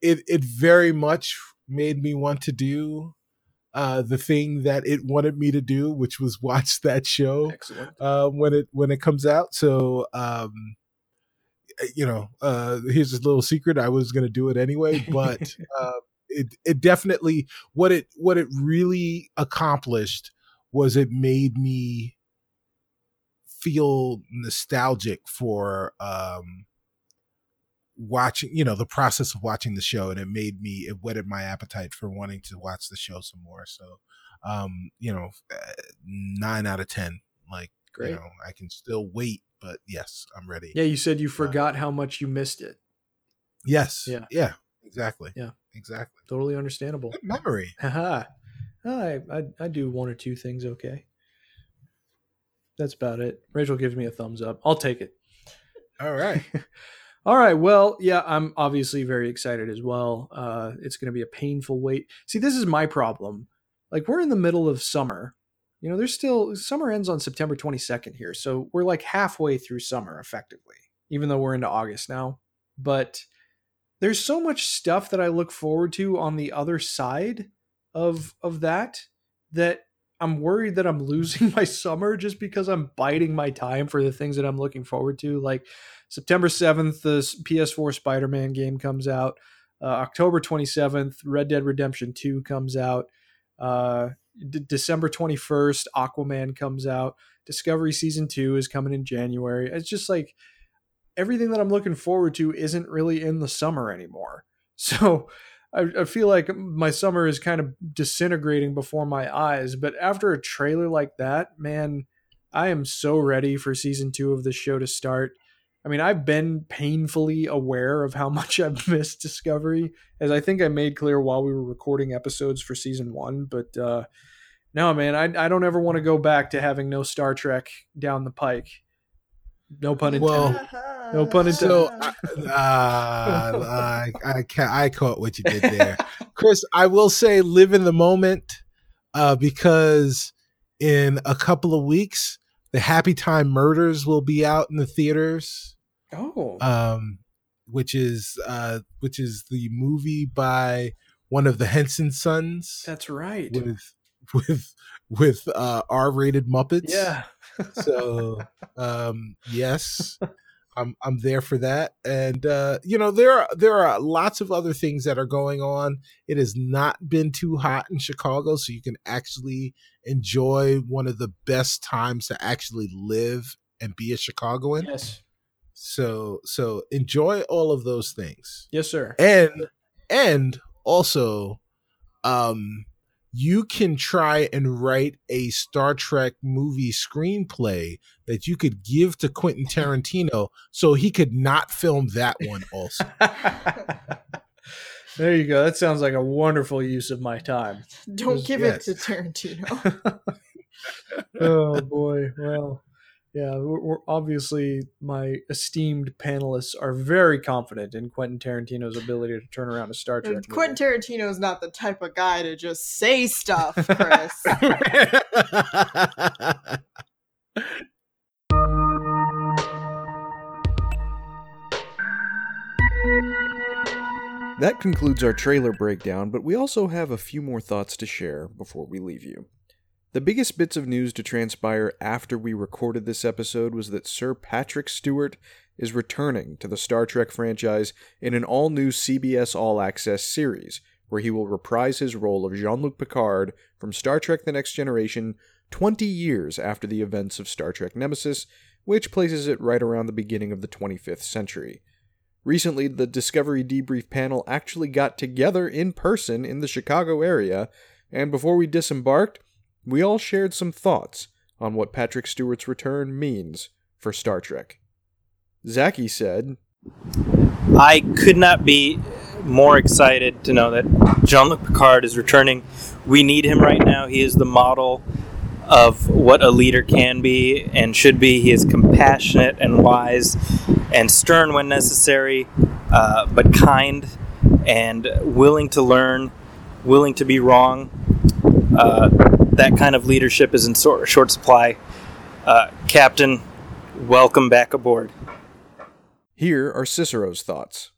it it very much made me want to do uh, the thing that it wanted me to do, which was watch [laughs] that show uh, when it when it comes out. So um, you know, uh, here's a little secret: I was going to do it anyway, but [laughs] uh, it it definitely what it what it really accomplished was it made me feel nostalgic for um watching you know the process of watching the show and it made me it whetted my appetite for wanting to watch the show some more so um you know uh, 9 out of 10 like Great. you know i can still wait but yes i'm ready Yeah, you said you forgot how much you missed it. yes Yeah. yeah exactly Yeah. exactly Totally understandable. good memory [laughs] Haha. I, I I do one or two things okay. That's about it. Rachel gives me a thumbs up. I'll take it. all right [laughs] All right. Well, yeah, I'm obviously very excited as well. Uh, it's going to be a painful wait. See, this is my problem. Like, we're in the middle of summer. You know, there's still summer ends on September 22nd here. So we're like halfway through summer effectively, even though we're into August now. But there's so much stuff that I look forward to on the other side of of that that I'm worried that I'm [laughs] losing my summer just because I'm biding my time for the things that I'm looking forward to. Like September 7th, the PS4 Spider Man game comes out. Uh, October 27th, Red Dead Redemption 2 comes out. Uh, D- December 21st, Aquaman comes out. Discovery Season 2 is coming in January. It's just like everything that I'm looking forward to isn't really in the summer anymore. [laughs] So I, I feel like my summer is kind of disintegrating before my eyes. But after a trailer like that, man, I am so ready for season two of this show to start. I mean, I've been painfully aware of how [laughs] much I've missed Discovery, as I think I made clear while we were recording episodes for season one. But uh, no, man, I, I don't ever want to go back to having no Star Trek down the pike. No pun intended. Well, No pun intended. So, uh, I, I, ca- I caught what you did there, Chris. I will say, live in the moment, uh, because in a couple of weeks, the Happy Time Murders will be out in the theaters. oh, Um, which is uh, which is the movie by one of the Henson sons that's right. with with with uh, R-rated Muppets. Yeah. So um yes i'm i'm there for that and uh you know there are there are lots of other things that are going on it has not been too hot in chicago so you can actually enjoy one of the best times to actually live and be a chicagoan Yes. so so enjoy all of those things Yes, sir. and and also um you can try and write a Star Trek movie screenplay that you could give to Quentin Tarantino so he could not film that one also. [laughs] there you go. That sounds like a wonderful use of my time. Don't give Yes. it to Tarantino. [laughs] oh boy. Well, Yeah, we're, we're obviously my esteemed panelists are very confident in Quentin Tarantino's ability to turn around a Star Trek. movie. Quentin Tarantino is not the type of guy to just say stuff, [laughs] Chris. That concludes our trailer breakdown, but we also have a few more thoughts to share before we leave you. The biggest bits of news to transpire after we recorded this episode was that Sir Patrick Stewart is returning to the Star Trek franchise in an all new CBS All Access series, where he will reprise his role of Jean Luc Picard from Star Trek The Next Generation 20 years after the events of Star Trek Nemesis, which places it right around the beginning of the 25th century. Recently, the Discovery Debrief panel actually got together in person in the Chicago area, and before we disembarked, we all shared some thoughts on what Patrick Stewart's return means for Star Trek. Zaki said, I could not be more excited to know that Jean Luc Picard is returning. We need him right now. He is the model of what a leader can be and should be. He is compassionate and wise and stern when necessary, uh, but kind and willing to learn, willing to be wrong. Uh, that kind of leadership is in sor- short supply. Uh, Captain, welcome back aboard. Here are Cicero's thoughts.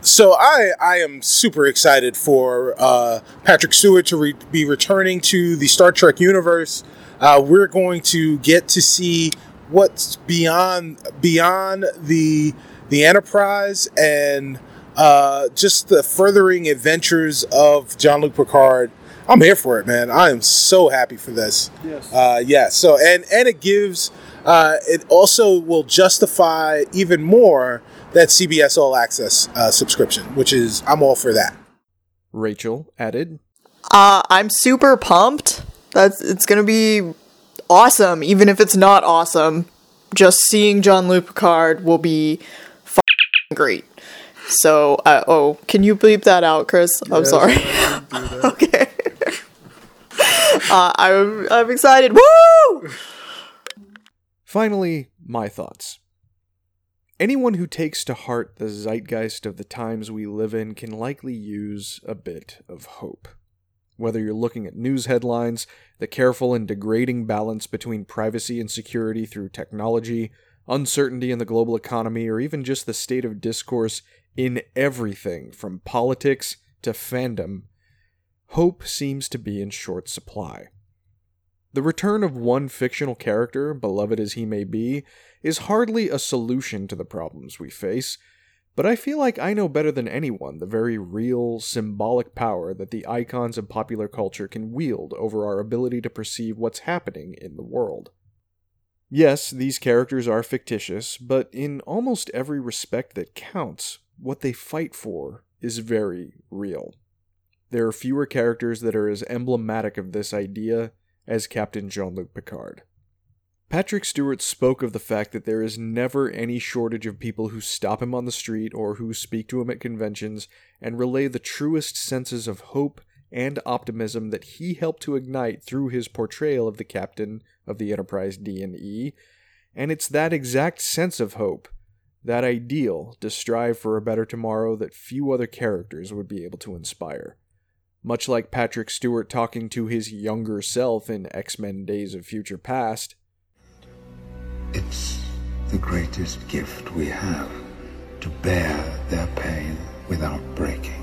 So I I am super excited for uh, Patrick Stewart to re- be returning to the Star Trek universe. Uh, we're going to get to see what's beyond beyond the the Enterprise and uh, just the furthering adventures of Jean Luc Picard. I'm here for it, man. I am so happy for this. Yes. Uh, yeah. So and and it gives uh, it also will justify even more that CBS All Access uh, subscription, which is I'm all for that. Rachel added, Uh, I'm super pumped. That's it's gonna be awesome, even if it's not awesome. Just seeing John Luc Picard will be f- great. So, uh, oh, can you bleep that out, Chris? I'm Yes, sorry. I can do that. [laughs] okay. [laughs] uh, I'm I'm excited. Woo! Finally, my thoughts. Anyone who takes to heart the zeitgeist of the times we live in can likely use a bit of hope. Whether you're looking at news headlines, the careful and degrading balance between privacy and security through technology, uncertainty in the global economy, or even just the state of discourse in everything from politics to fandom, hope seems to be in short supply. The return of one fictional character, beloved as he may be, is hardly a solution to the problems we face, but I feel like I know better than anyone the very real, symbolic power that the icons of popular culture can wield over our ability to perceive what's happening in the world. Yes, these characters are fictitious, but in almost every respect that counts, what they fight for is very real. There are fewer characters that are as emblematic of this idea as Captain Jean Luc Picard. Patrick Stewart spoke of the fact that there is never any shortage of people who stop him on the street or who speak to him at conventions and relay the truest senses of hope and optimism that he helped to ignite through his portrayal of the captain of the Enterprise D&E, and it's that exact sense of hope, that ideal to strive for a better tomorrow that few other characters would be able to inspire much like Patrick Stewart talking to his younger self in X Men Days of Future Past. It's the greatest gift we have to bear their pain without breaking.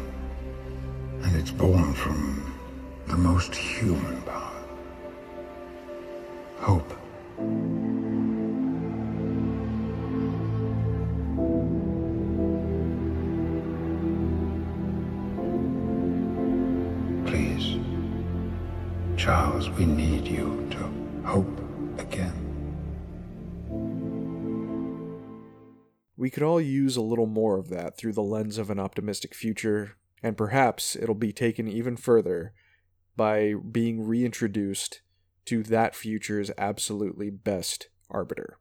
And it's born from the most human power hope. Charles, we need you to hope again. We could all use a little more of that through the lens of an optimistic future, and perhaps it'll be taken even further by being reintroduced to that future's absolutely best arbiter.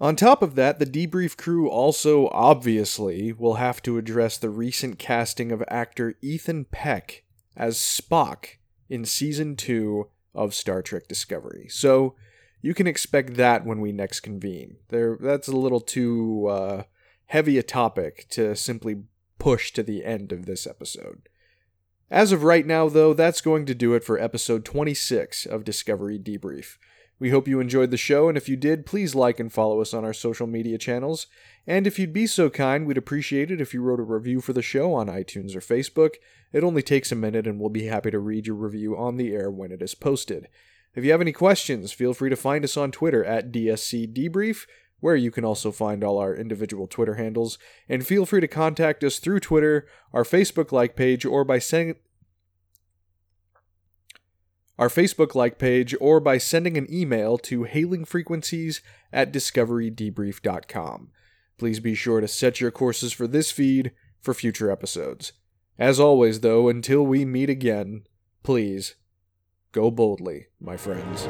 On top of that, the debrief crew also obviously will have to address the recent casting of actor Ethan Peck as Spock in season 2 of Star Trek Discovery. So, you can expect that when we next convene. There, that's a little too uh, heavy a topic to simply push to the end of this episode. As of right now, though, that's going to do it for episode 26 of Discovery Debrief. We hope you enjoyed the show, and if you did, please like and follow us on our social media channels. And if you'd be so kind, we'd appreciate it if you wrote a review for the show on iTunes or Facebook. It only takes a minute, and we'll be happy to read your review on the air when it is posted. If you have any questions, feel free to find us on Twitter at DSC Debrief, where you can also find all our individual Twitter handles, and feel free to contact us through Twitter, our Facebook like page, or by sending our Facebook like page, or by sending an email to hailingfrequencies at discoverydebrief.com. Please be sure to set your courses for this feed for future episodes. As always, though, until we meet again, please go boldly, my friends.